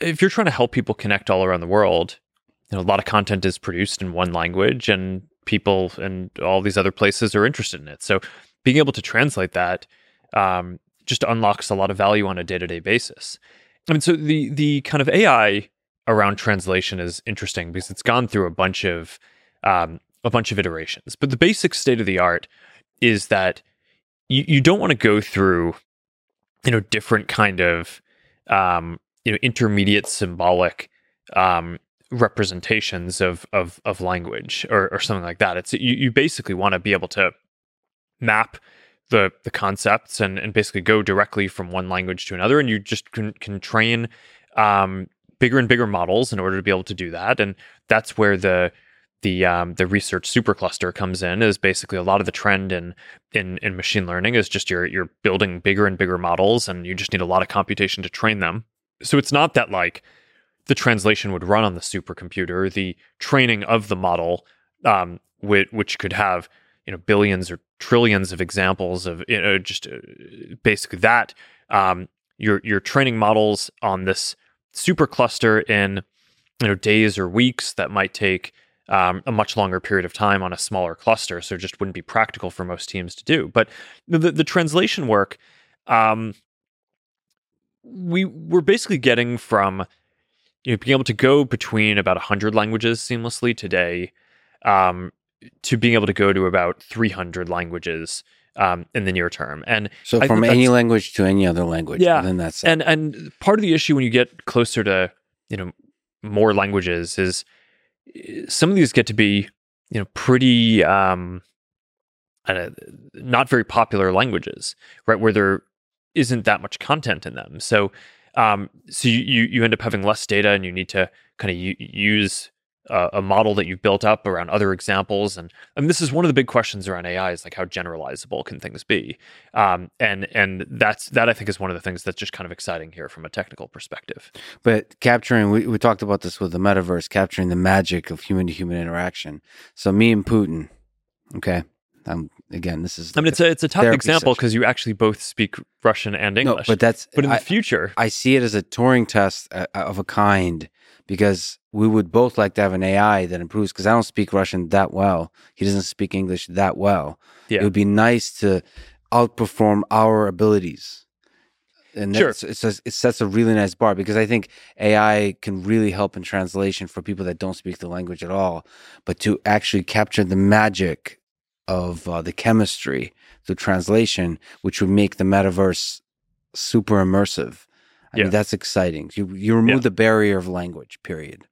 If you're trying to help people connect all around the world, you know, a lot of content is produced in one language and people and all these other places are interested in it. So being able to translate that um, just unlocks a lot of value on a day to day basis. I mean, so the the kind of AI around translation is interesting because it's gone through a bunch of um, a bunch of iterations. But the basic state of the art is that you, you don't want to go through you know different kind of um, you know intermediate symbolic um, representations of of of language or, or something like that. It's you, you basically want to be able to map the the concepts and and basically go directly from one language to another, and you just can can train um, bigger and bigger models in order to be able to do that. And that's where the the um, the research supercluster comes in is basically a lot of the trend in in in machine learning is just you're you're building bigger and bigger models and you just need a lot of computation to train them. So it's not that like the translation would run on the supercomputer, the training of the model, um, which, which, could have you know billions or trillions of examples of you know, just uh, basically that. Um, you're you're training models on this supercluster in you know days or weeks that might take um, a much longer period of time on a smaller cluster, so it just wouldn't be practical for most teams to do. But the the translation work, um, we we're basically getting from you know, being able to go between about 100 languages seamlessly today um, to being able to go to about 300 languages um, in the near term. And
so from any language to any other language.
Yeah.
Then that's
it. And, and part of the issue when you get closer to, you know, more languages is eh, some of these get to be, you know, pretty, um, uh, not very popular languages, right? Where there isn't that much content in them. So um, so you, you end up having less data and you need to kind of u- use a, a model that you've built up around other examples, and and this is one of the big questions around AI is like how generalizable can things be, um, and and that's that I think is one of the things that's just kind of exciting here from a technical perspective.
But capturing, we, we talked about this with the metaverse, capturing the magic of human to human interaction. So me and Putin, okay. Um, again, this is.
I mean, it's a it's a tough example because you actually both speak Russian and English.
no, but that's.
but in the future,
I see it as a Turing test uh, of a kind because we would both like to have an AI that improves. Because I don't speak Russian that well. He doesn't speak English that well.
Yeah.
It would be nice to outperform our abilities. And
Sure.
that's, it's a, it sets a really nice bar because I think AI can really help in translation for people that don't speak the language at all. But to actually capture the magic of uh, the chemistry the translation, which would make the metaverse super immersive. I
Yeah.
mean, that's exciting. You you remove
Yeah.
the barrier of language. Period.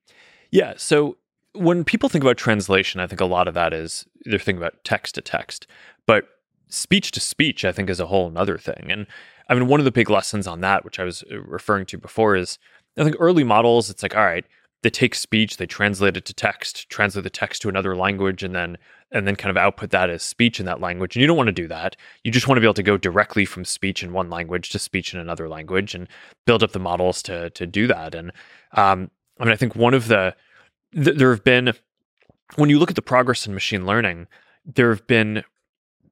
Yeah. So when people think about translation, I think a lot of that is they're thinking about text to text, but speech to speech, I think, is a whole other thing. And I mean, one of the big lessons on that, which I was uh, referring to before, is I think early models, it's like, all right, they take speech, they translate it to text, translate the text to another language, and then and then kind of output that as speech in that language. And you don't want to do that. You just want to be able to go directly from speech in one language to speech in another language and build up the models to to do that. And um, I mean, I think one of the th- there have been when you look at the progress in machine learning, there have been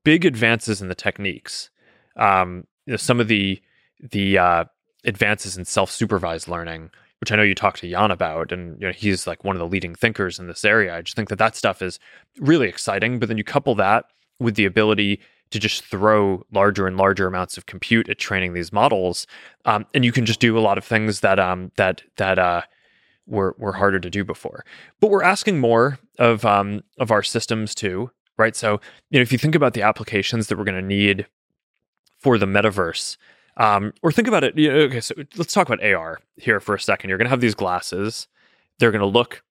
big advances in the techniques. Um, you know, some of the the uh, advances in self supervised learning, which I know you talked to Yann about, and you know, he's like one of the leading thinkers in this area. I just think that that stuff is really exciting. But then you couple that with the ability to just throw larger and larger amounts of compute at training these models, um, and you can just do a lot of things that um, that that uh, were were harder to do before. But we're asking more of um, of our systems too, right? So you know, if you think about the applications that we're going to need for the metaverse, um, or think about it. You know, okay, so let's talk about AR here for a second. You're going to have these glasses. They're going to look,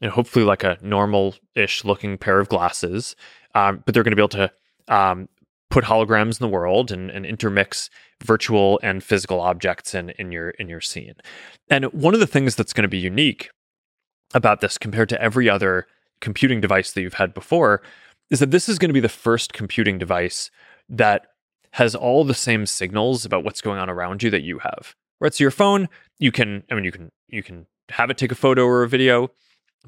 you know, hopefully like a normal-ish looking pair of glasses, um, but they're going to be able to um, put holograms in the world and, and intermix virtual and physical objects in in your in your scene. And one of the things that's going to be unique about this compared to every other computing device that you've had before is that this is going to be the first computing device that has all the same signals about what's going on around you that you have. Right? So your phone, you can I mean you can you can have it take a photo or a video,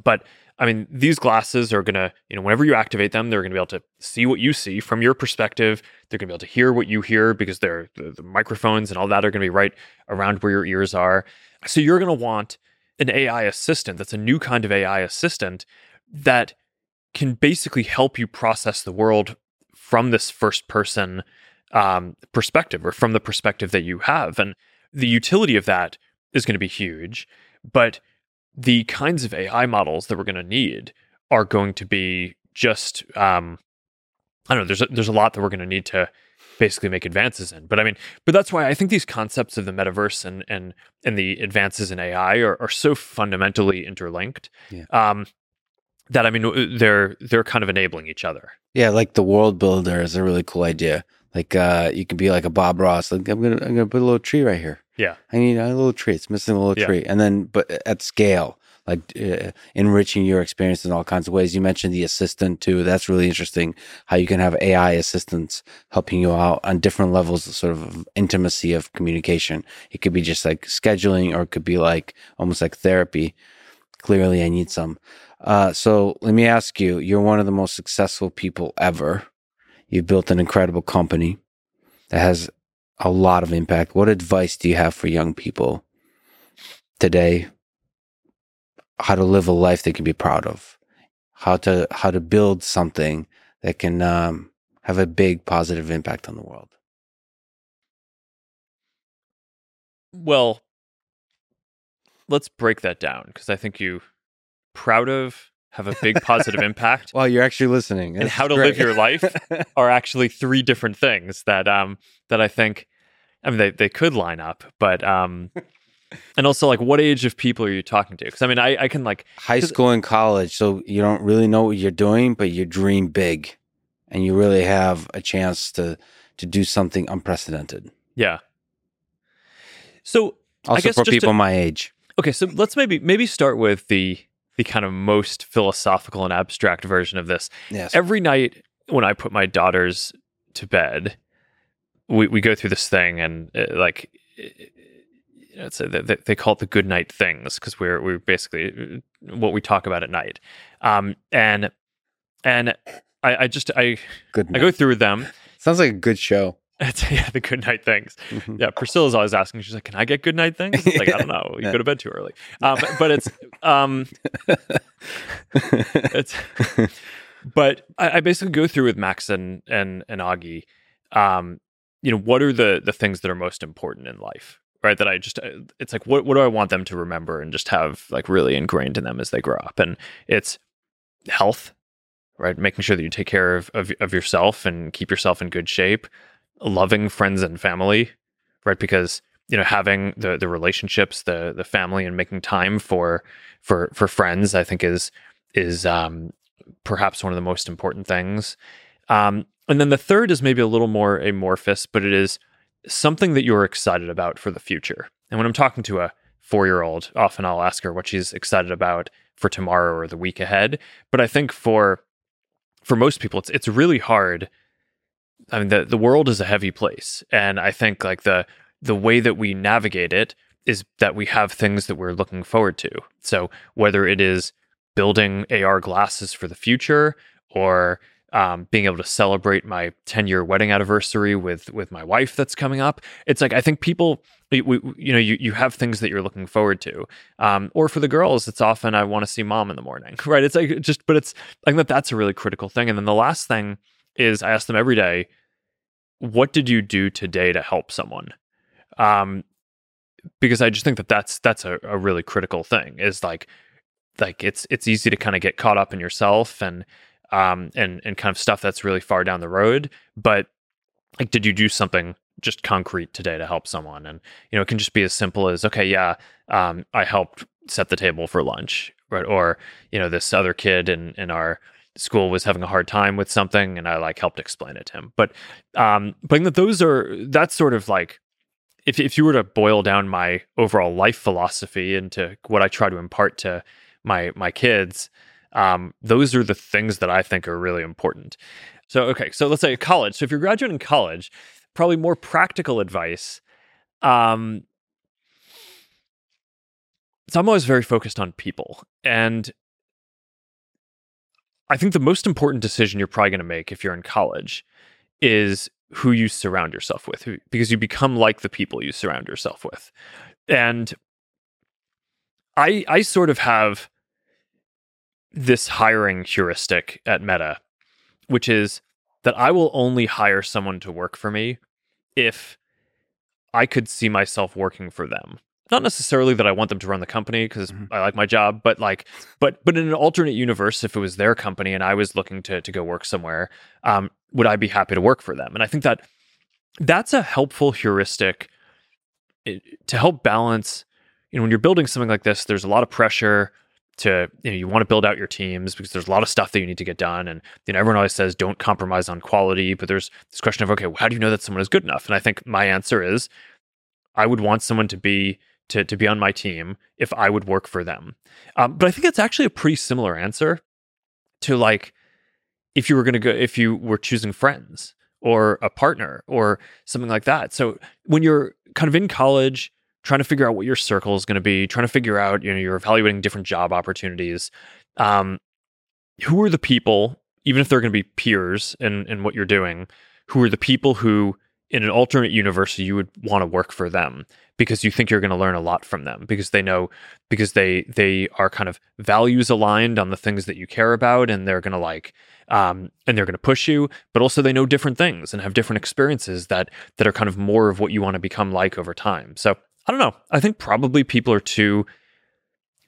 but I mean, these glasses are going to, you know, whenever you activate them, they're going to be able to see what you see from your perspective. They're going to be able to hear what you hear because they're the, the microphones and all that are going to be right around where your ears are. So you're going to want an AI assistant that's a new kind of AI assistant that can basically help you process the world from this first person um, perspective or from the perspective that you have. And the utility of that is going to be huge. But the kinds of AI models that we're going to need are going to be just um, I don't know. There's a, there's a lot that we're going to need to basically make advances in. But I mean, but that's why I think these concepts of the metaverse and and and the advances in AI are, are so fundamentally interlinked.
Yeah.
Um, that I mean, they're they're kind of enabling each other.
Yeah, like the world builder is a really cool idea. Like uh, you could be like a Bob Ross. Like I'm gonna I'm gonna put a little tree right here.
Yeah.
I need a little tree. It's missing a little
Yeah.
tree, and then but at scale, like uh, enriching your experience in all kinds of ways. You mentioned the assistant too. That's really interesting. How you can have AI assistants helping you out on different levels, of sort of intimacy of communication. It could be just like scheduling, or it could be like almost like therapy. Clearly, I need some. Uh, so let me ask you: You're one of the most successful people ever. You've built an incredible company that has a lot of impact. What advice do you have for young people today? How to live a life they can be proud of, how to how to build something that can um, have a big positive impact on the world.
Well, let's break that down because I think you proud of have a big positive impact
While you're actually listening,
And how to live your life? are actually three different things that um that I think I mean they, they could line up, but um and also like what age of people are you talking to? Because I mean I, I can like
high school and college, so you don't really know what you're doing, but you dream big, and you really have a chance to to do something unprecedented.
yeah. So
Also
guess
for people
to-
my age.
okay, so let's maybe maybe start with the the kind of most philosophical and abstract version of this.
Yes.
Every night when I put my daughters to bed, we, we go through this thing and uh, like it's a, they, they call it the good night things because we're we're basically uh, what we talk about at night. Um, and and I, I just I
Good.
I go through them.
Sounds like a good show.
It's, yeah, the good night things.
Mhm.
Yeah, Priscilla's always asking. She's like, "Can I get good night things?" It's like I don't know. You go to bed too early. Um, but it's um, it's but I, I basically go through with Max and and and Augie. Um, you know, what are the the things that are most important in life, right? That I just uh, it's like what what do I want them to remember and just have like really ingrained in them as they grow up, and it's health, right? Making sure that you take care of of, of yourself and keep yourself in good shape, loving friends and family, right? Because you know having the the relationships, the the family, and making time for for for friends, I think is is um, perhaps one of the most important things. Um, and then the third is maybe a little more amorphous, but it is something that you're excited about for the future. And when I'm talking to a four year old, often I'll ask her what she's excited about for tomorrow or the week ahead. But I think for for most people, it's it's really hard. I mean, the the world is a heavy place, and I think like the the way that we navigate it is that we have things that we're looking forward to. So whether it is building AR glasses for the future or um, being able to celebrate my 10 year wedding anniversary with with my wife that's coming up. It's like I think people, we, we, you know, you you have things that you're looking forward to. Um, or for the girls, it's often I want to see mom in the morning, right? It's like just, but it's I think that that's a really critical thing. And then the last thing is I ask them every day, what did you do today to help someone? Um, because I just think that that's that's a, a really critical thing. Is like like it's it's easy to kind of get caught up in yourself and um and and kind of stuff that's really far down the road but like did you do something just concrete today to help someone and you know it can just be as simple as okay yeah um i helped set the table for lunch right or you know this other kid in in our school was having a hard time with something and i like helped explain it to him but um but those are that's sort of like if, if you were to boil down my overall life philosophy into what i try to impart to my my kids um, those are the things that I think are really important. So, okay, so let's say college. So, if you're graduating college, probably more practical advice. Um, so, I'm always very focused on people. And I think the most important decision you're probably going to make if you're in college is who you surround yourself with, because you become like the people you surround yourself with. And I, I sort of have this hiring heuristic at Meta, which is that I will only hire someone to work for me if I could see myself working for them. Not necessarily that I want them to run the company because
Mhm.
I like my job, but like, but but in an alternate universe, if it was their company and I was looking to to go work somewhere, um, would I be happy to work for them? And I think that that's a helpful heuristic eh, to help balance. You know, when you're building something like this, there's a lot of pressure to you know you want to build out your teams because there's a lot of stuff that you need to get done and you know everyone always says don't compromise on quality but there's this question of okay how do you know that someone is good enough and i think my answer is i would want someone to be to, to be on my team if i would work for them um, but i think that's actually a pretty similar answer to like if you were going to go if you were choosing friends or a partner or something like that so when you're kind of in college trying to figure out what your circle is going to be, trying to figure out, you know, you're evaluating different job opportunities. Um, who are the people, even if they're going to be peers in, in what you're doing, who are the people who, in an alternate universe, you would want to work for them because you think you're going to learn a lot from them because they know, because they they are kind of values aligned on the things that you care about, and they're going to like, um, and they're going to push you, but also they know different things and have different experiences that that are kind of more of what you want to become like over time. So I don't know. I think probably people are too,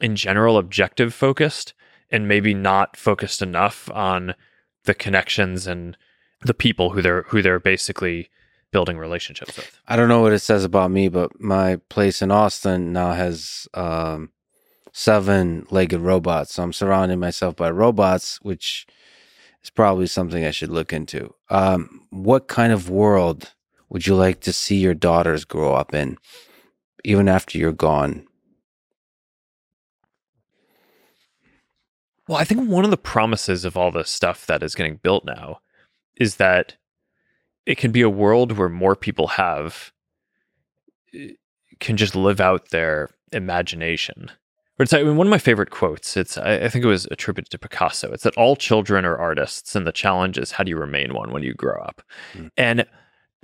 in general, objective focused and maybe not focused enough on the connections and the people who they're who they're basically building relationships with.
I don't know what it says about me, but my place in Austin now has um, seven legged robots. So I'm surrounding myself by robots, which is probably something I should look into. Um, what kind of world would you like to see your daughters grow up in, even after you're gone?
Well, I think one of the promises of all this stuff that is getting built now is that it can be a world where more people have eh, can just live out their imagination. But it's I mean, one of my favorite quotes. It's I, I think it was attributed to Picasso. It's that all children are artists, and the challenge is how do you remain one when you grow up.
Mm.
And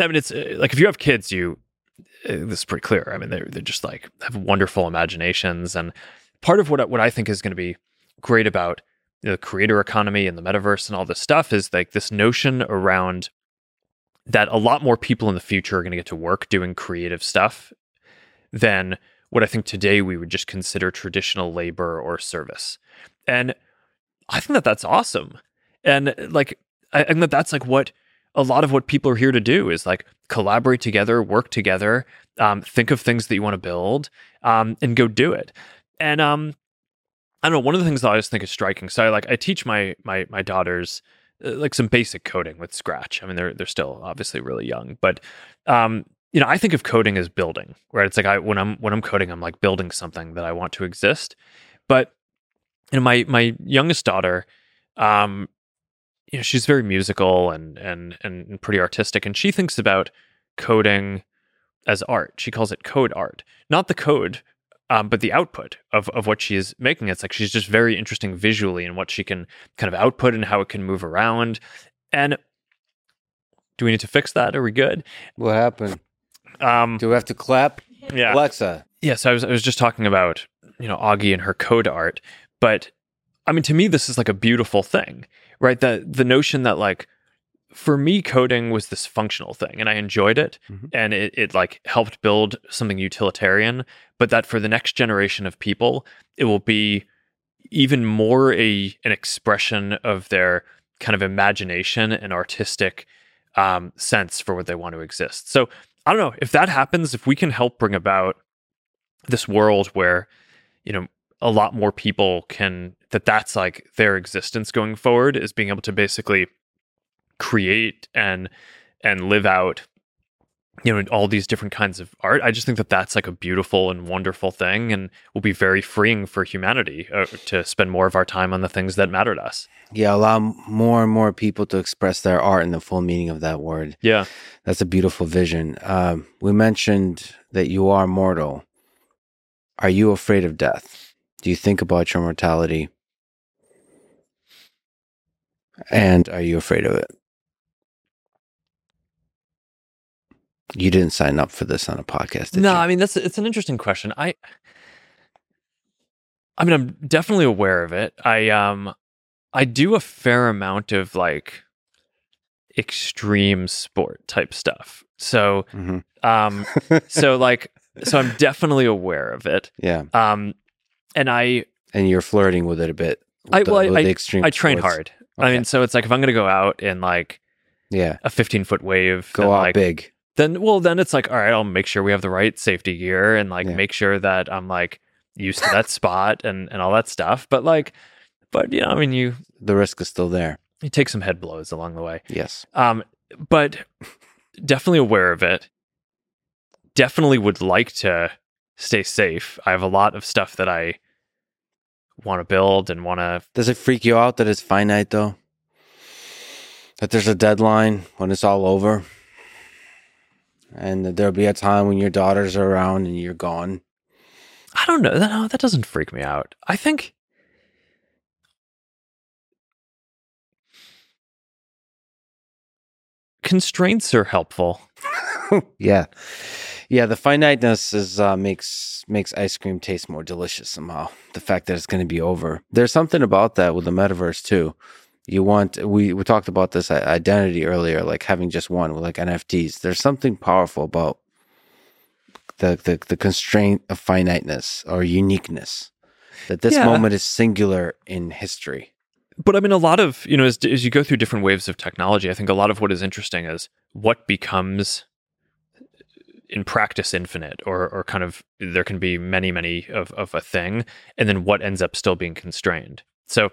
I mean, it's uh, like if you have kids, you uh, this is pretty clear. I mean, they're they're just like have wonderful imaginations, and part of what what I think is going to be great about the creator economy and the metaverse and all this stuff is like this notion around that a lot more people in the future are going to get to work doing creative stuff than what I think today we would just consider traditional labor or service. And I think that that's awesome. And like, I think that that's like what a lot of what people are here to do is like collaborate together, work together, um, think of things that you want to build, um, and go do it. And um, I don't know. One of the things that I just think is striking. So I like I teach my my my daughters like some basic coding with Scratch. I mean, they're they're still obviously really young, but um, you know, I think of coding as building, right? It's like I when I'm when I'm coding, I'm like building something that I want to exist. But you know, my my youngest daughter, um, you know, she's very musical and and and pretty artistic, and she thinks about coding as art. She calls it code art, not the code, um, but the output of of what she is making. It's like she's just very interesting visually in what she can kind of output and how it can move around. And do we need to fix that? Are we good?
What happened?
Um,
Do we have to clap?
yeah.
Alexa.
Yes, I was I was just talking about you know Augie and her code art, but I mean to me this is like a beautiful thing, right? The the notion that like for me coding was this functional thing and I enjoyed it
Mhm.
and it, it like helped build something utilitarian, but that for the next generation of people it will be even more a an expression of their kind of imagination and artistic um, sense for what they want to exist. So I don't know if that happens. If we can help bring about this world where you know a lot more people can that that's like their existence going forward is being able to basically create and and live out you know all these different kinds of art i just think that that's like a beautiful and wonderful thing and will be very freeing for humanity uh, to spend more of our time on the things that matter to us
Yeah, allow more and more people to express their art in the full meaning of that word.
yeah
That's a beautiful vision. Um, we mentioned that you are mortal. Are you afraid of death? Do you think about your mortality? And are you afraid of it? You didn't sign up for this on a podcast, did
no
you?
i mean that's it's an interesting question i i mean i'm definitely aware of it i um i do a fair amount of like extreme sport type stuff so
Mhm.
um so like so i'm definitely aware of it
yeah,
um and i
and you're flirting with it a bit.
I-
the-
well, I-
extreme
i train hard i mean so it's like if i'm gonna go out in like
Yeah,
a 15 foot wave
go out
like
big.
Then well then it's like all right i'll make sure we have the right safety gear and like
Yeah.
make sure that i'm like used to that spot and and all that stuff but like but you know i mean you
The risk is still there.
you take some head blows along the way
Yes.
um but definitely aware of it definitely would like to stay safe i have a lot of stuff that i want to build and want to
Does it freak you out that it's finite though? That there's a deadline when it's all over? And there'll be a time when your daughters are around and you're gone.
i don't know no, that doesn't freak me out i think constraints are helpful
yeah. Yeah, the finiteness is uh, makes makes ice cream taste more delicious somehow. The fact that it's going to be over. There's something about that with the metaverse too. You want we we talked about this uh, identity earlier, like having just one like NFTs. There's something powerful about the the, the constraint of finiteness or uniqueness. That this
Yeah.
moment is singular in history.
But I mean, a lot of, you know, as, as you go through different waves of technology, I think a lot of what is interesting is what becomes in practice infinite or, or kind of there can be many, many of, of a thing, and then what ends up still being constrained. So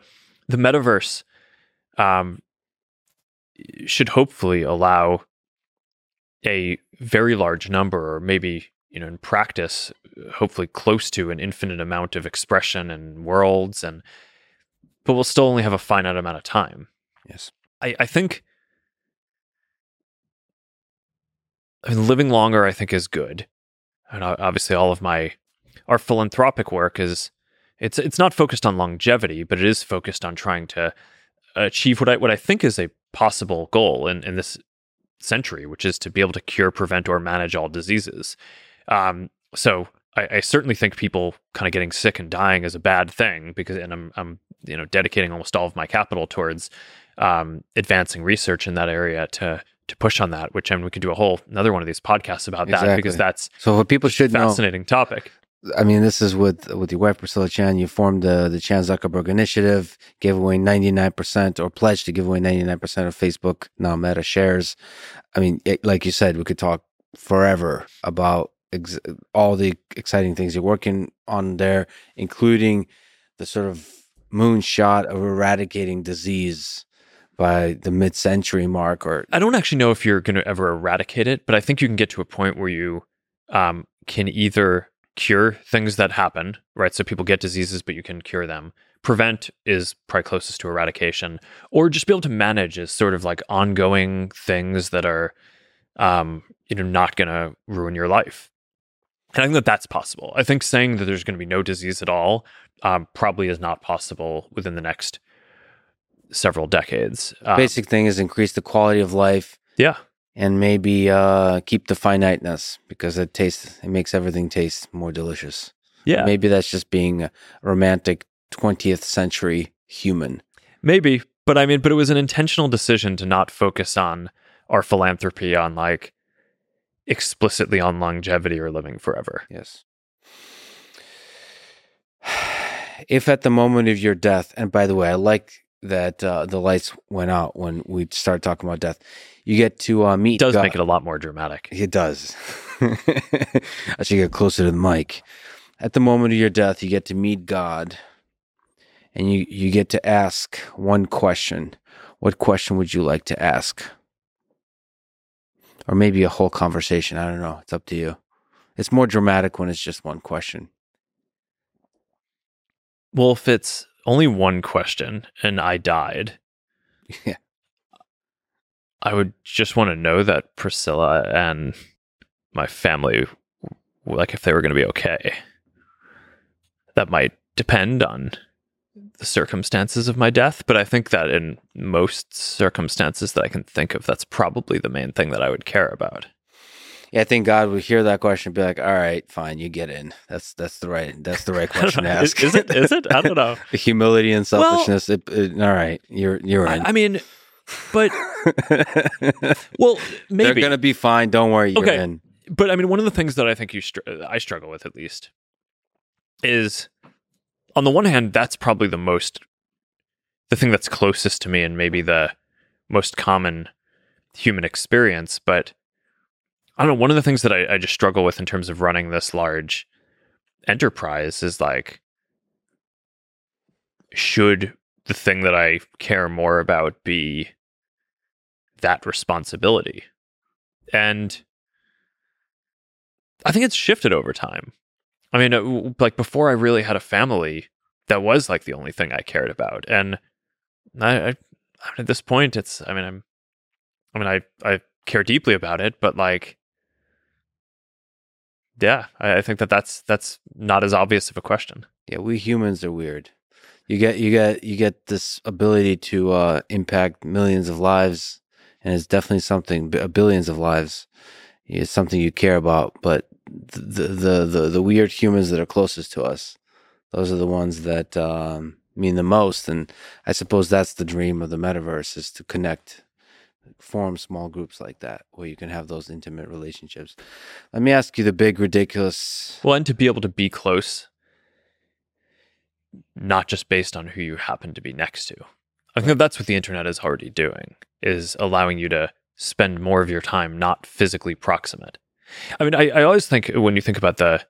the metaverse um, should hopefully allow a very large number, or maybe, you know, in practice, hopefully close to an infinite amount of expression and worlds and but we'll still only have a finite amount of time.
Yes.
I, I think I mean, living longer, I think, is good. And obviously, all of my our philanthropic work is it's it's not focused on longevity, but it is focused on trying to achieve what I what I think is a possible goal in, in this century, which is to be able to cure, prevent, or manage all diseases. Um, so I, I, certainly think people kind of getting sick and dying is a bad thing because, and I'm I'm you know dedicating almost all of my capital towards um, advancing research in that area to to push on that. Which I mean, we could do a whole another one of these podcasts about exactly. that because that's
so what people should
fascinating
know,
topic.
I mean, this is with with your wife Priscilla Chan. You formed the the Chan Zuckerberg Initiative, gave away ninety nine percent or pledged to give away ninety nine percent of Facebook now Meta shares. I mean, it, like you said, we could talk forever about ex- all the exciting things you're working on there, including the sort of moonshot of eradicating disease by the mid-century mark or
I don't actually know if you're going to ever eradicate it, but I think you can get to a point where you um, can either cure things that happen, right? So people get diseases, but you can cure them. Prevent is probably closest to eradication, or just be able to manage is sort of like ongoing things that are, um, you know, not going to ruin your life. And I think that that's possible. I think saying that there's going to be no disease at all um, probably is not possible within the next several decades.
Um, Basic thing is increase the quality of life.
Yeah.
And maybe uh, keep the finiteness because it tastes, it makes everything taste more delicious.
Yeah.
Maybe that's just being a romantic 20th century human.
Maybe. But I mean, but it was an intentional decision to not focus on our philanthropy on like explicitly on longevity or living forever.
Yes. If at the moment of your death, and by the way, I like that uh, the lights went out when we start talking about death. You get to uh, meet.
It does God. make it a lot more dramatic.
It does. I should get closer to the mic. At the moment of your death, you get to meet God, and you you get to ask one question. What question would you like to ask? Or maybe a whole conversation. I don't know. It's up to you. It's more dramatic when it's just one question.
Well, if it's only one question and I died,
yeah.
I would just want to know that Priscilla and my family, like if they were going to be okay. That might depend on the circumstances of my death, but I think that in most circumstances that I can think of, that's probably the main thing that I would care about
yeah, I think God would hear that question and be like, "All right, fine, you get in. That's that's the right that's the right question to ask."
is, is, it? Is it? I don't know.
the humility and selfishness. Well, it, it, all right, you're you're in.
I, I mean, but well, maybe
they're gonna be fine. Don't worry, you're okay. in.
But I mean, one of the things that I think you str- I struggle with at least is, on the one hand, that's probably the most the thing that's closest to me and maybe the most common human experience, but I don't know. One of the things that I, I just struggle with in terms of running this large enterprise is like, should the thing that I care more about be that responsibility? And I think it's shifted over time. I mean, uh, like before I really had a family, that was like the only thing I cared about. And I, I at this point, it's, I mean, I'm, I mean, I, I care deeply about it, but like, yeah, I, think that that's that's not as obvious of a question.
Yeah, we humans are weird. You get you get you get this ability to uh, impact millions of lives, and it's definitely something billions of lives. It's something you care about, but the the the, the weird humans that are closest to us, those are the ones that um, mean the most. And I suppose that's the dream of the metaverse: is to connect form small groups like that where you can have those intimate relationships. Let me ask you the big ridiculous.
Well, and to be able to be close, not just based on who you happen to be next to. I think that's what the internet is already doing, is allowing you to spend more of your time not physically proximate. I mean, I, I always think when you think about the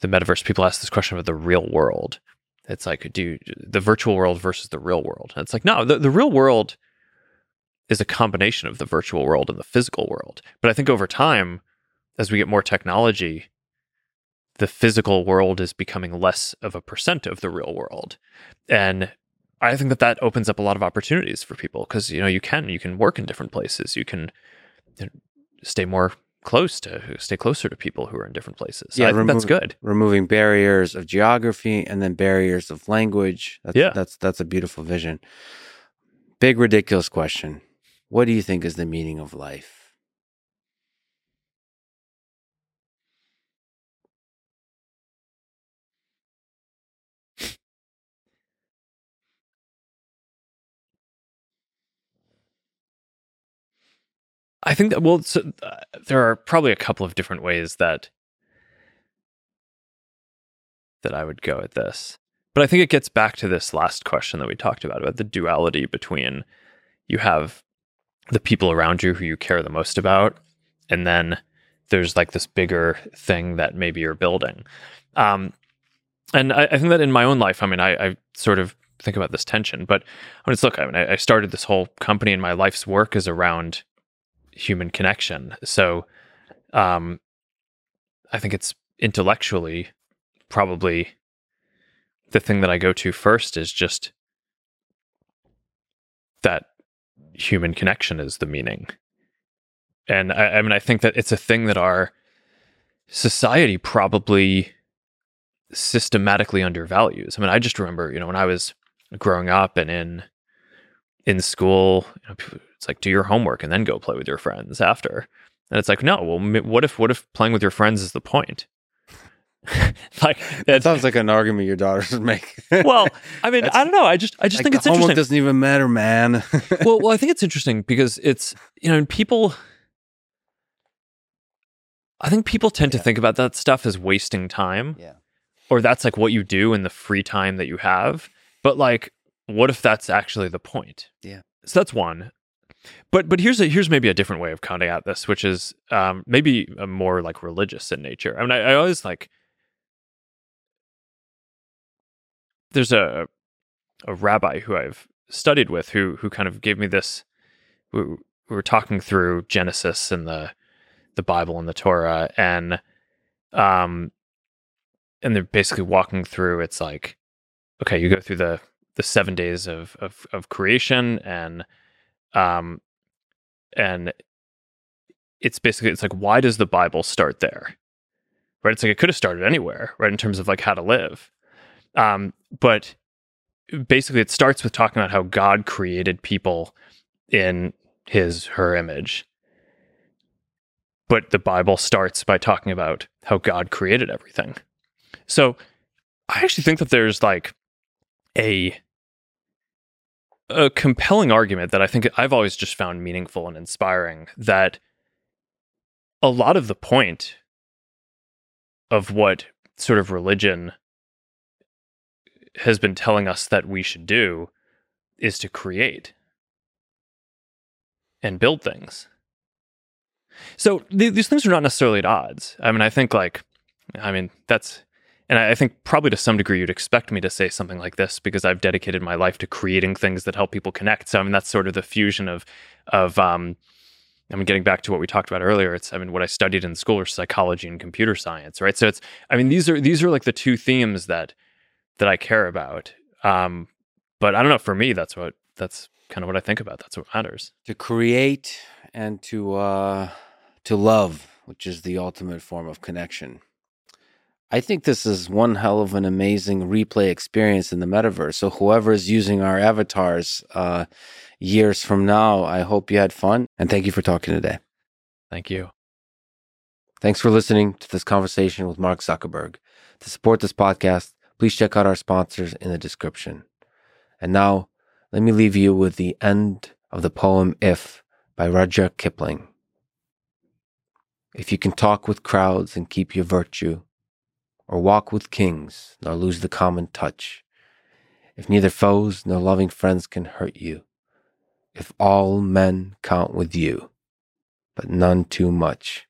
the metaverse, people ask this question about the real world. It's like, do you, the virtual world versus the real world? And it's like, no, the, the real world is a combination of the virtual world and the physical world. But I think over time, as we get more technology, the physical world is becoming less of a percent of the real world. And I think that that opens up a lot of opportunities for people because you know you can you can work in different places. You can you know, stay more close to stay closer to people who are in different places. Yeah, I think that's good.
Removing barriers of geography and then barriers of language. That's,
yeah,
that's that's a beautiful vision. Big ridiculous question. What do you think is the meaning of life?
I think that well, so, uh, there are probably a couple of different ways that that I would go at this, but I think it gets back to this last question that we talked about about the duality between you have the people around you who you care the most about, and then there's like this bigger thing that maybe you're building. Um, and I, I, think that in my own life, I mean, I, I, sort of think about this tension, but I mean, it's look, I mean, I, I started this whole company and my life's work is around human connection. So um, I think it's intellectually probably the thing that I go to first is just that human connection is the meaning. And I, I mean, I think that it's a thing that our society probably systematically undervalues. I mean, I just remember, you know, when I was growing up and in in school, you know, it's like do your homework and then go play with your friends after. And it's like, no, well, what if what if playing with your friends is the point?
like it sounds like an argument your daughters would make.
well, I mean, I don't know. I just I just like think it's homework interesting.
doesn't even matter, man.
well, well, I think it's interesting because it's you know, people. I think people tend yeah. to think about that stuff as wasting time.
Yeah.
Or that's like what you do in the free time that you have. But like, what if that's actually the point?
Yeah.
So that's one. But but here's a, here's maybe a different way of counting out this, which is um, maybe a more like religious in nature. I mean, I, I always like there's a a rabbi who I've studied with who who kind of gave me this. We, we were talking through Genesis and the the Bible and the Torah, and um, and they're basically walking through. It's like, okay, you go through the the seven days of of, of creation and um, and it's basically it's like why does the Bible start there? Right? It's like it could have started anywhere, right? In terms of like how to live. Um, but basically it starts with talking about how God created people in his her image. But the Bible starts by talking about how God created everything. So I actually think that there's like a a compelling argument that I think I've always just found meaningful and inspiring that a lot of the point of what sort of religion has been telling us that we should do is to create and build things. So th- these things are not necessarily at odds. I mean, I think like, I mean, that's and I think probably to some degree you'd expect me to say something like this because I've dedicated my life to creating things that help people connect. So I mean that's sort of the fusion of of um, I mean getting back to what we talked about earlier. It's I mean what I studied in school was psychology and computer science, right? So it's I mean these are these are like the two themes that that I care about. Um, but I don't know. For me, that's what that's kind of what I think about. That's what matters.
To create and to uh, to love, which is the ultimate form of connection. I think this is one hell of an amazing replay experience in the metaverse. So whoever is using our avatars uh, years from now, I hope you had fun and thank you for talking today.
Thank you.
Thanks for listening to this conversation with Mark Zuckerberg. To support this podcast, please check out our sponsors in the description. And now, let me leave you with the end of the poem If by Rudyard Kipling. If you can talk with crowds and keep your virtue, or walk with kings, nor lose the common touch. If neither foes nor loving friends can hurt you, if all men count with you, but none too much.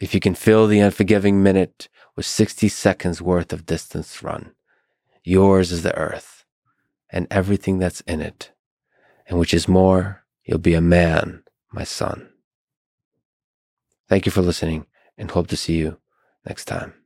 If you can fill the unforgiving minute with 60 seconds worth of distance run, yours is the earth and everything that's in it, and which is more, you'll be a man, my son. Thank you for listening and hope to see you next time.